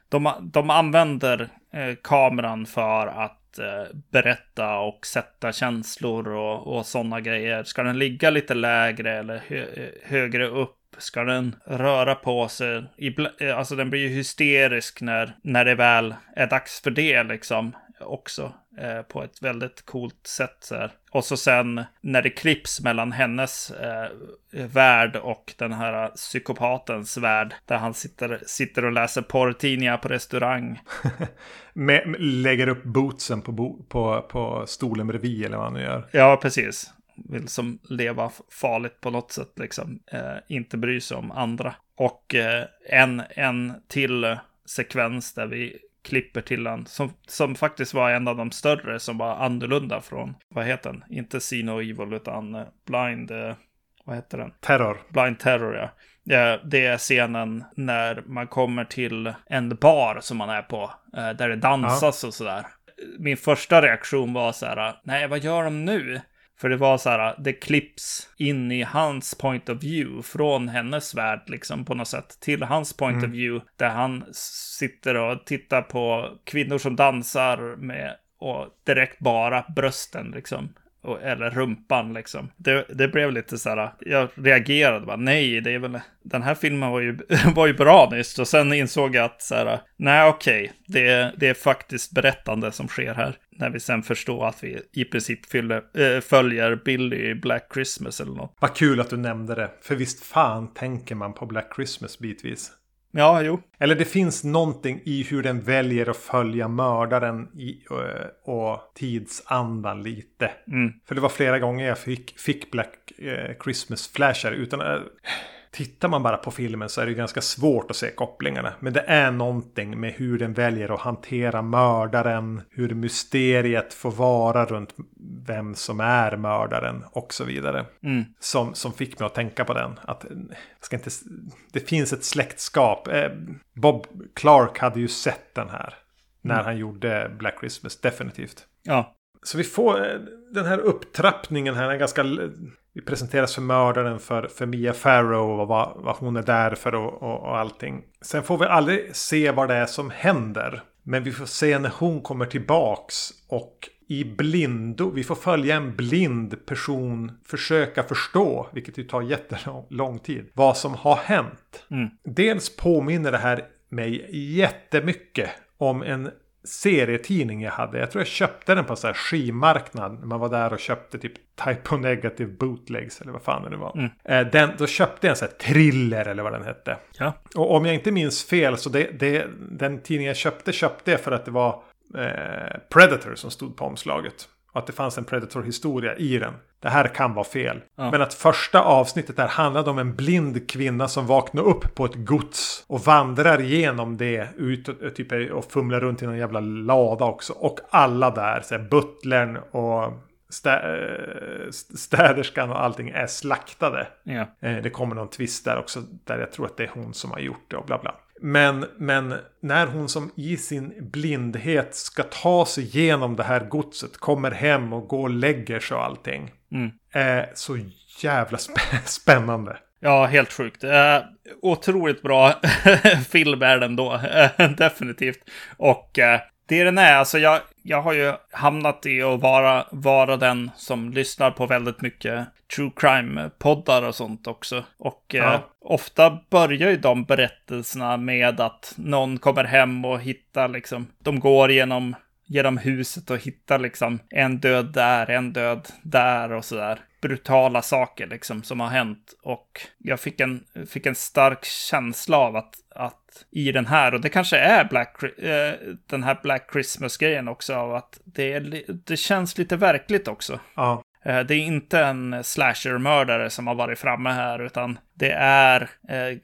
De, de använder eh, kameran för att eh, berätta och sätta känslor och, och sådana grejer. Ska den ligga lite lägre eller hö, eh, högre upp ska den röra på sig. Eh, alltså den blir ju hysterisk när, när det väl är dags för det liksom också eh, på ett väldigt coolt sätt. Så här. Och så sen när det klipps mellan hennes eh, värld och den här psykopatens värld. Där han sitter, sitter och läser porrtidningar på restaurang. [LAUGHS] Med, lägger upp bootsen på, bo, på, på stolen bredvid eller vad han nu gör. Ja, precis. Vill som leva farligt på något sätt, liksom. Eh, inte bry sig om andra. Och eh, en, en till sekvens där vi klipper till en som, som faktiskt var en av de större som var annorlunda från, vad heter den? Inte See No Evil utan uh, Blind, uh, vad heter den? Terror. Blind Terror, ja. Det är scenen när man kommer till en bar som man är på, uh, där det dansas ja. och sådär. Min första reaktion var så här, nej vad gör de nu? För det var så här, det klipps in i hans point of view från hennes värld liksom på något sätt till hans point mm. of view där han sitter och tittar på kvinnor som dansar med och direkt bara brösten liksom eller rumpan liksom. Det, det blev lite så här, jag reagerade bara, nej, det är väl, den här filmen var ju, [LAUGHS] var ju bra nyss. Och sen insåg jag att så här, nej okej, okay, det, det är faktiskt berättande som sker här. När vi sen förstår att vi i princip fyller, äh, följer Billy i Black Christmas eller något. Vad kul att du nämnde det. För visst fan tänker man på Black Christmas bitvis. Ja, jo. Eller det finns någonting i hur den väljer att följa mördaren i, och, och tidsandan lite. Mm. För det var flera gånger jag fick, fick Black eh, Christmas-flashar utan... Eh, Tittar man bara på filmen så är det ganska svårt att se kopplingarna. Men det är någonting med hur den väljer att hantera mördaren. Hur mysteriet får vara runt vem som är mördaren och så vidare. Mm. Som, som fick mig att tänka på den. Att, ska inte, det finns ett släktskap. Eh, Bob Clark hade ju sett den här. När mm. han gjorde Black Christmas, definitivt. Ja. Så vi får eh, den här upptrappningen här. En ganska vi presenteras för mördaren för, för Mia Farrow och vad, vad hon är där för och, och, och allting. Sen får vi aldrig se vad det är som händer. Men vi får se när hon kommer tillbaks och i blindo, vi får följa en blind person försöka förstå, vilket ju tar jättelång tid, vad som har hänt. Mm. Dels påminner det här mig jättemycket om en serietidning jag hade. Jag tror jag köpte den på en skivmarknad. När man var där och köpte typ Type of Negative Bootlegs eller vad fan det nu var. Mm. Eh, den, då köpte jag en sån här thriller eller vad den hette. Ja. Och om jag inte minns fel så det, det, den tidningen jag köpte köpte jag för att det var eh, Predator som stod på omslaget. Och att det fanns en Predator-historia i den. Det här kan vara fel. Ja. Men att första avsnittet där handlade om en blind kvinna som vaknar upp på ett gods. Och vandrar igenom det ut och, typ, och fumlar runt i någon jävla lada också. Och alla där, så här, butlern och stä, eh, städerskan och allting är slaktade. Ja. Eh, det kommer någon twist där också. Där jag tror att det är hon som har gjort det och bla bla. Men, men när hon som i sin blindhet ska ta sig igenom det här godset, kommer hem och går och lägger sig och allting. Mm. Är så jävla [LAUGHS] spännande. Ja, helt sjukt. Eh, otroligt bra film är den då, definitivt. Och eh, det den är, alltså jag, jag har ju hamnat i att vara, vara den som lyssnar på väldigt mycket true crime-poddar och sånt också. Och ja. eh, ofta börjar ju de berättelserna med att någon kommer hem och hittar liksom, de går genom, genom huset och hittar liksom en död där, en död där och sådär. Brutala saker liksom som har hänt. Och jag fick en, fick en stark känsla av att, att i den här, och det kanske är Black, eh, den här Black Christmas-grejen också, av att det, det känns lite verkligt också. Ja. Eh, det är inte en slasher-mördare som har varit framme här, utan det är eh,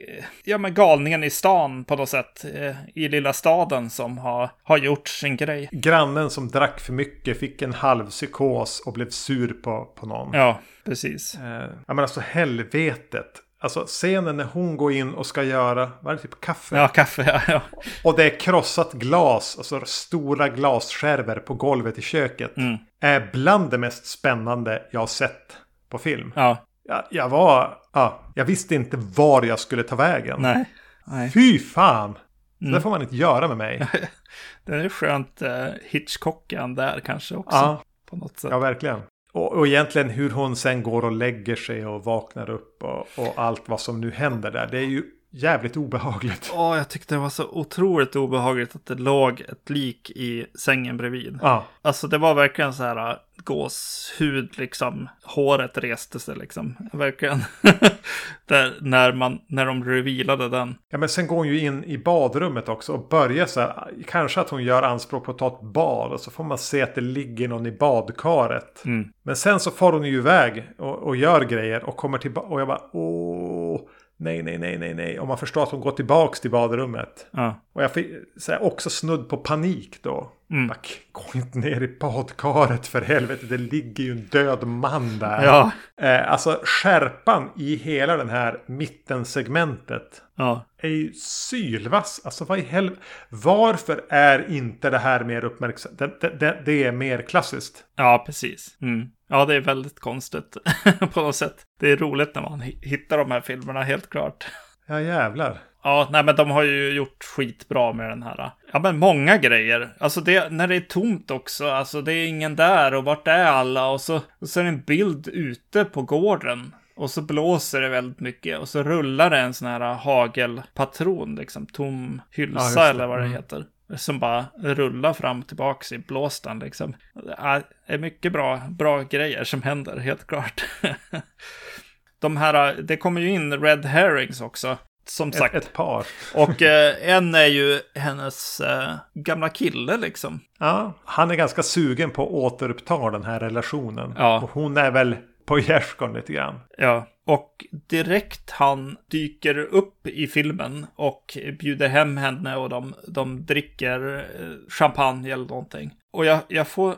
ja, men galningen i stan på något sätt, eh, i lilla staden som har, har gjort sin grej. Grannen som drack för mycket fick en halv psykos och blev sur på, på någon. Ja, precis. Eh, ja, men alltså helvetet. Alltså scenen när hon går in och ska göra, vad är det, typ kaffe? Ja, kaffe, ja, ja. Och det är krossat glas, alltså stora glasskärvor på golvet i köket. Mm. Är bland det mest spännande jag har sett på film. Ja. Jag, jag var, ja, jag visste inte var jag skulle ta vägen. Nej. Nej. Fy fan! Mm. det får man inte göra med mig. [LAUGHS] det är skönt uh, Hitchcockan där kanske också. Ja. På något sätt. Ja, verkligen och, och egentligen hur hon sen går och lägger sig och vaknar upp och, och allt vad som nu händer där. Det är ju jävligt obehagligt. Ja, jag tyckte det var så otroligt obehagligt att det låg ett lik i sängen bredvid. Ja. Alltså det var verkligen så här gåshud liksom. Håret reste sig liksom. Verkligen. [LAUGHS] Där, när, man, när de revilade den. Ja men sen går hon ju in i badrummet också och börjar så här. Kanske att hon gör anspråk på att ta ett bad. Och så får man se att det ligger någon i badkaret. Mm. Men sen så får hon ju iväg och, och gör grejer och kommer tillbaka. Och jag bara åh. Nej, nej, nej, nej, nej. Och man förstår att hon går tillbaka till badrummet. Ja. Och jag fick så här, också snudd på panik då. Mm. Bara, Gå inte ner i badkaret för helvete. Det ligger ju en död man där. Ja. Eh, alltså skärpan i hela den här mittensegmentet. Ja. Är ju sylvass. Alltså vad i helvete. Varför är inte det här mer uppmärksamt? Det, det, det, det är mer klassiskt. Ja, precis. Mm. Ja, det är väldigt konstigt [LAUGHS] på något sätt. Det är roligt när man hittar de här filmerna, helt klart. Ja, jävlar. Ja, nej men de har ju gjort skitbra med den här. Ja, men många grejer. Alltså det, när det är tomt också, alltså det är ingen där och vart är alla? Och så, och så är det en bild ute på gården. Och så blåser det väldigt mycket och så rullar det en sån här hagelpatron, liksom tom hylsa Ja, eller vad det mm. heter. Som bara rullar fram och tillbaka i blåsten liksom. Det är mycket bra, bra grejer som händer, helt klart. [LAUGHS] De här, det kommer ju in Red Herrings också. Som sagt. Ett, ett par. Och eh, en är ju hennes eh, gamla kille liksom. Ja, han är ganska sugen på att återuppta den här relationen. Ja. Och hon är väl på gärdsgården lite grann. Ja, och direkt han dyker upp i filmen och bjuder hem henne och de, de dricker eh, champagne eller någonting. Och jag, jag får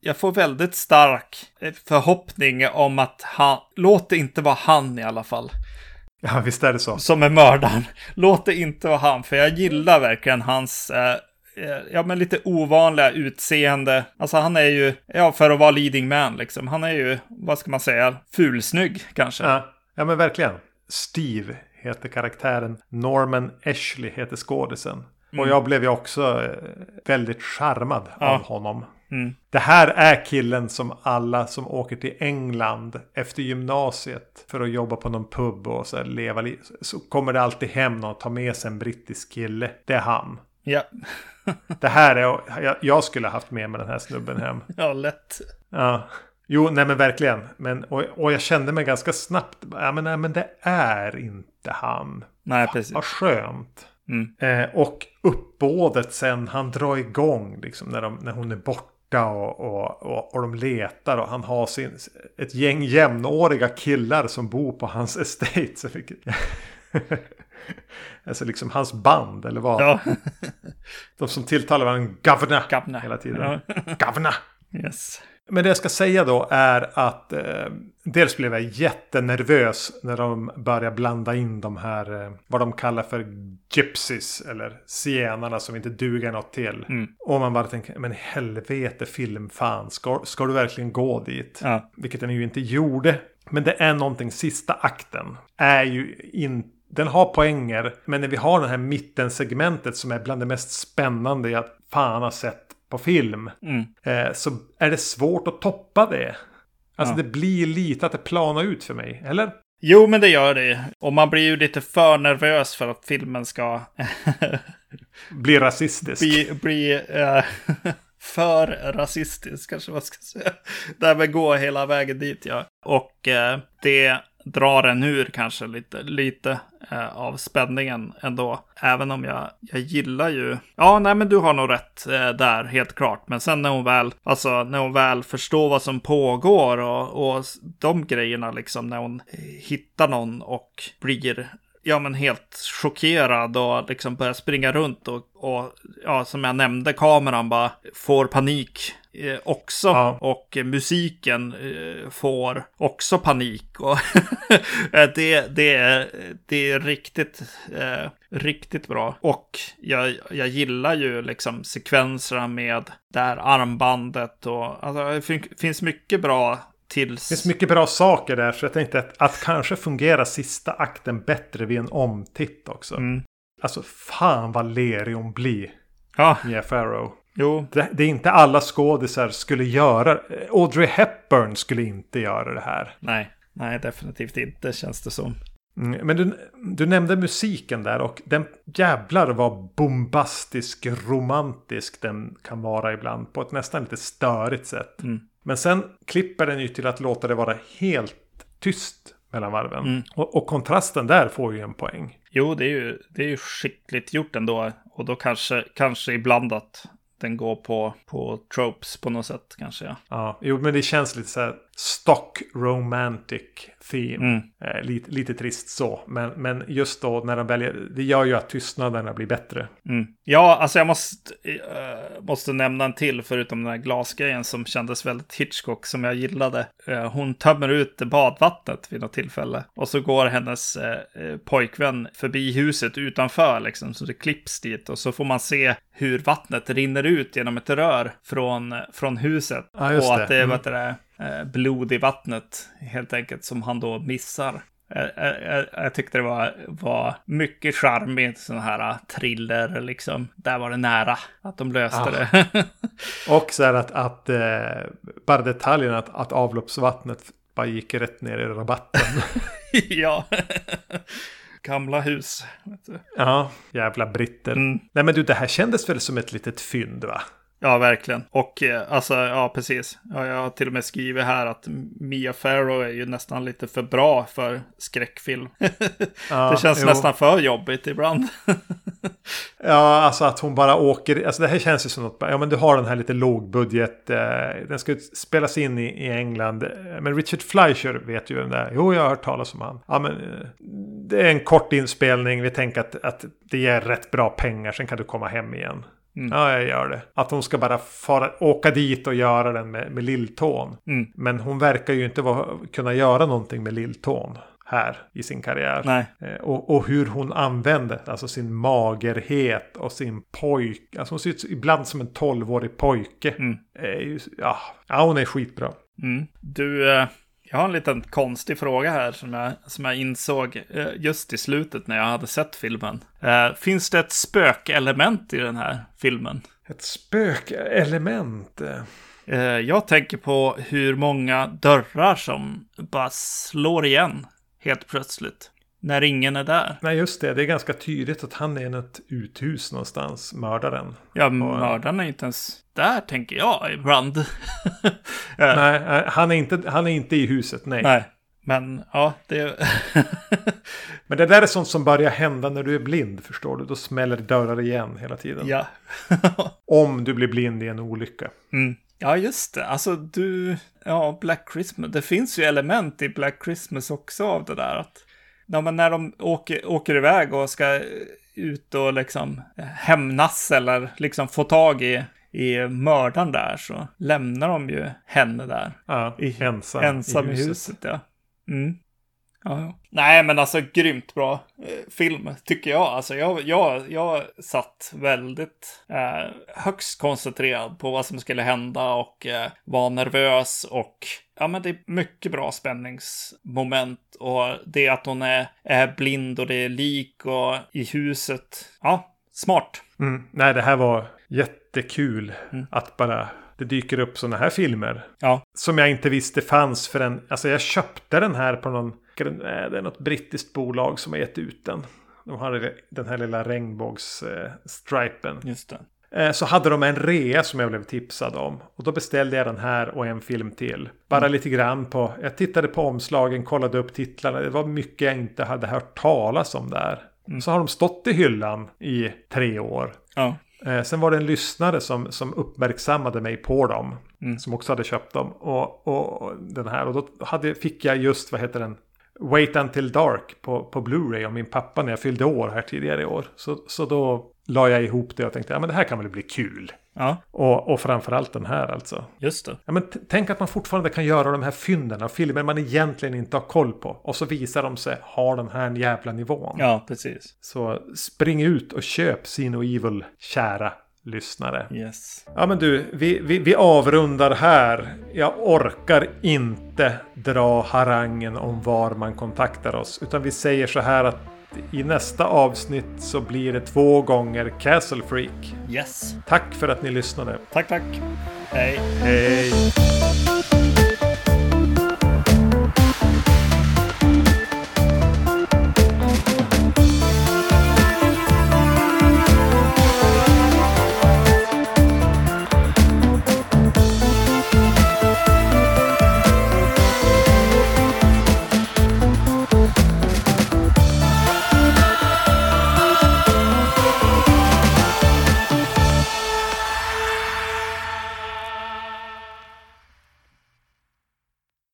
jag får väldigt stark eh, förhoppning om att han, låt det inte vara han i alla fall, Ja, visst är det så. som är mördaren. Låt det inte vara han, för jag gillar verkligen hans, eh, eh, ja men lite ovanliga utseende. Alltså han är ju, ja för att vara leading man liksom, han är ju, vad ska man säga, fulsnygg kanske. Ja, ja men verkligen. Steve heter karaktären. Norman Ashley heter skådisen. Och jag blev ju också eh, väldigt charmad Ja. av honom. Mm. Det här är killen som alla som åker till England efter gymnasiet för att jobba på någon pub och så leva liv. Så kommer det alltid hem någon och tar med sig en brittisk kille. Det är han. Ja, Det här är, jag, jag skulle ha haft med mig den här snubben hem. [LAUGHS] ja lätt. Ja. Jo, nej men verkligen. Men, och, och jag kände mig ganska snabbt. Ja, men, nej, men det är inte han. Nej, precis. Vad skönt. Mm. Eh, och uppbådet sen han drar igång liksom när, de, när hon är borta och, och, och, och de letar och han har sin, ett gäng jämnåriga killar som bor på hans [LAUGHS] estate. Så vilket, [LAUGHS] alltså liksom hans band eller vad. Ja, [LAUGHS] De som tilltalar varandra Governor Gabna. hela tiden. Ja. [LAUGHS] Governor. Yes. Men det jag ska säga då är att eh, dels blev jag jättenervös när de började blanda in de här eh, vad de kallar för gypsies eller zigenarna som inte duger något till. Mm. Och man bara tänker, men helvete filmfan, ska, ska du verkligen gå dit? Ja. Vilket den ju inte gjorde. Men det är någonting, sista akten är ju inte den har poänger, men när vi har det här mittensegmentet som är bland det mest spännande jag fan har sett på film. Mm. Eh, så är det svårt att toppa det. Alltså Ja. det blir lite att det planar ut för mig, eller? Jo, men det gör det. Och man blir ju lite för nervös för att filmen ska [LAUGHS] Blir rasistisk. bli, bli eh, [LAUGHS] för rasistisk, kanske man ska säga. Därmed gå hela vägen dit, ja. Och eh, det drar en ur kanske lite, lite eh, av spänningen ändå. Även om jag, jag gillar ju... Ja, nej men du har nog rätt eh, där, helt klart. Men sen när hon väl, alltså när hon väl förstår vad som pågår och, och de grejerna liksom, när hon eh, hittar någon och blir ja, men helt chockerad och liksom börjar springa runt och, och ja, som jag nämnde, kameran bara får panik eh, också. Ja. Och musiken eh, får också panik. Och [LAUGHS] det, det, är, det är riktigt, eh, riktigt bra. Och jag, jag gillar ju liksom sekvenserna med det här armbandet och alltså, det fin- finns mycket bra tills... Det finns mycket bra saker där. Så jag tänkte att, att kanske fungera sista akten bättre vid en omtitt också. Mm. Alltså fan vad lerig hon blir. Ja, Mia Farrow. Jo. Det, det är inte alla skådisar skulle göra. Audrey Hepburn skulle inte göra det här. Nej, nej definitivt inte känns det som. Mm, men du, du nämnde musiken där och den jävlar vad bombastisk romantisk den kan vara ibland på ett nästan lite störigt sätt. Mm. Men sen klipper den ju till att låta det vara helt tyst mellan varven. Mm. Och, och, kontrasten där får ju en poäng. Jo, det är ju, det är ju skickligt gjort ändå. Och då kanske, kanske ibland att den går på, på tropes på något sätt kanske. Ja. ja, jo men det känns lite så här stock romantic theme. Mm. Eh, lite, lite trist så. Men, men just då när de väljer, det gör ju att tystnaderna blir bättre. Mm. Ja, alltså jag måste, äh, måste nämna en till förutom den här glasgrejen som kändes väldigt Hitchcock som jag gillade. Äh, hon tömmer ut badvattnet vid något tillfälle och så går hennes äh, pojkvän förbi huset utanför liksom, så det klipps dit och så får man se hur vattnet rinner ut genom ett rör från, från huset. Ja, och att det mm. vad det är, blod i vattnet helt enkelt som han då missar. Jag, jag, jag, tyckte det var, var mycket charmigt, sån här thriller liksom. Där var det nära att de löste ah. det. [LAUGHS] och så här att, att eh, bara detaljen att, att avloppsvattnet bara gick rätt ner i rabatten. [LAUGHS] ja. [LAUGHS] Gamla hus. Ja, jävla britter. Mm. Nej men du, det här kändes väl som ett litet fynd va? Ja, verkligen. Och eh, alltså, ja, precis. Ja, jag har till och med skrivit här att Mia Farrow är ju nästan lite för bra för skräckfilm. [LAUGHS] Ja, det känns jo. nästan för jobbigt ibland. [LAUGHS] ja, alltså att hon bara åker. Alltså det här känns ju som något. Ja, men du har den här lite lågbudget. Eh, den ska spelas in i, i England. Men Richard Fleischer vet ju vem det är. Jo, jag har hört talas om han. Ja, men eh, det är en kort inspelning. Vi tänker att, att det ger rätt bra pengar. Sen kan du komma hem igen. Mm. Ja, jag gör det. Att hon ska bara fara, åka dit och göra den med, med lilltån. Mm. Men hon verkar ju inte vara, kunna göra någonting med lilltån här i sin karriär. Eh, och, och, hur hon använder alltså sin magerhet och sin pojk. Alltså hon ser ut ibland som en tolvårig pojke. Mm. Eh, ja, ja, hon är skitbra. Mm. Du, eh, jag har en liten konstig fråga här som jag, som jag insåg eh, just i slutet när jag hade sett filmen. Eh, finns det ett spökelement i den här filmen? Ett spökelement? Eh, jag tänker på hur många dörrar som bara slår igen helt plötsligt. När ingen är där. Nej, just det. Det är ganska tydligt att han är i något uthus någonstans, mördaren. Ja, mördaren är inte ens där, tänker jag ibland. [LAUGHS] nej, han är, inte, han är inte i huset, nej. Nej, men ja, det... [LAUGHS] men det där är sånt som börjar hända när du är blind, förstår du. Då smäller dörrar igen hela tiden. Ja. [LAUGHS] Om du blir blind i en olycka. Mm. Ja, just det. Alltså du, ja, Black Christmas. Det finns ju element i Black Christmas också av det där. Att ja, men när de åker, åker iväg och ska ut och liksom hämnas eller liksom få tag i, i mördaren där så lämnar de ju henne där. Ja, i, ensam, ensam i huset. I huset ja. Mm. Ja, Nej, men alltså grymt bra eh, film tycker jag. Alltså jag, jag, jag satt väldigt eh, högst koncentrerad på vad som skulle hända och eh, var nervös och ja, men det är mycket bra spänningsmoment och det att hon är, är blind och det är lik och i huset. Ja, smart. Mm. Nej, det här var jättekul mm. att bara det dyker upp sådana här filmer. Ja. Som jag inte visste fanns förrän, alltså jag köpte den här på någon, det är något brittiskt bolag som har gett ut den. De har den här lilla regnbågsstripen. Just det. Eh, så hade de en rea som jag blev tipsad om. Och då beställde jag den här och en film till. Bara mm. lite grann på, jag tittade på omslagen, kollade upp titlarna. Det var mycket jag inte hade hört talas om där. Mm. Så har de stått i hyllan i tre år. Ja. Eh, sen var det en lyssnare som, som uppmärksammade mig på dem. Mm. Som också hade köpt dem. Och, och den här. Och då hade, fick jag just, vad heter den? Wait Until Dark på, på Blu-ray av min pappa när jag fyllde år här tidigare i år. Så, så då la jag ihop det och tänkte ja men det här kan väl bli kul. Ja. Och, och framförallt den här alltså. Just det. Ja, men tänk att man fortfarande kan göra de här fynden av filmer man egentligen inte har koll på. Och så visar de sig ha den här jävla nivån. Ja, precis. Så spring ut och köp Sino Evil, kära lyssnare. Yes. Ja men du, vi, vi, vi avrundar här. Jag orkar inte dra harangen om var man kontaktar oss. Utan vi säger så här att i nästa avsnitt så blir det två gånger Castle Freak. Yes. Tack för att ni lyssnade. Tack, tack. Hej. Hej.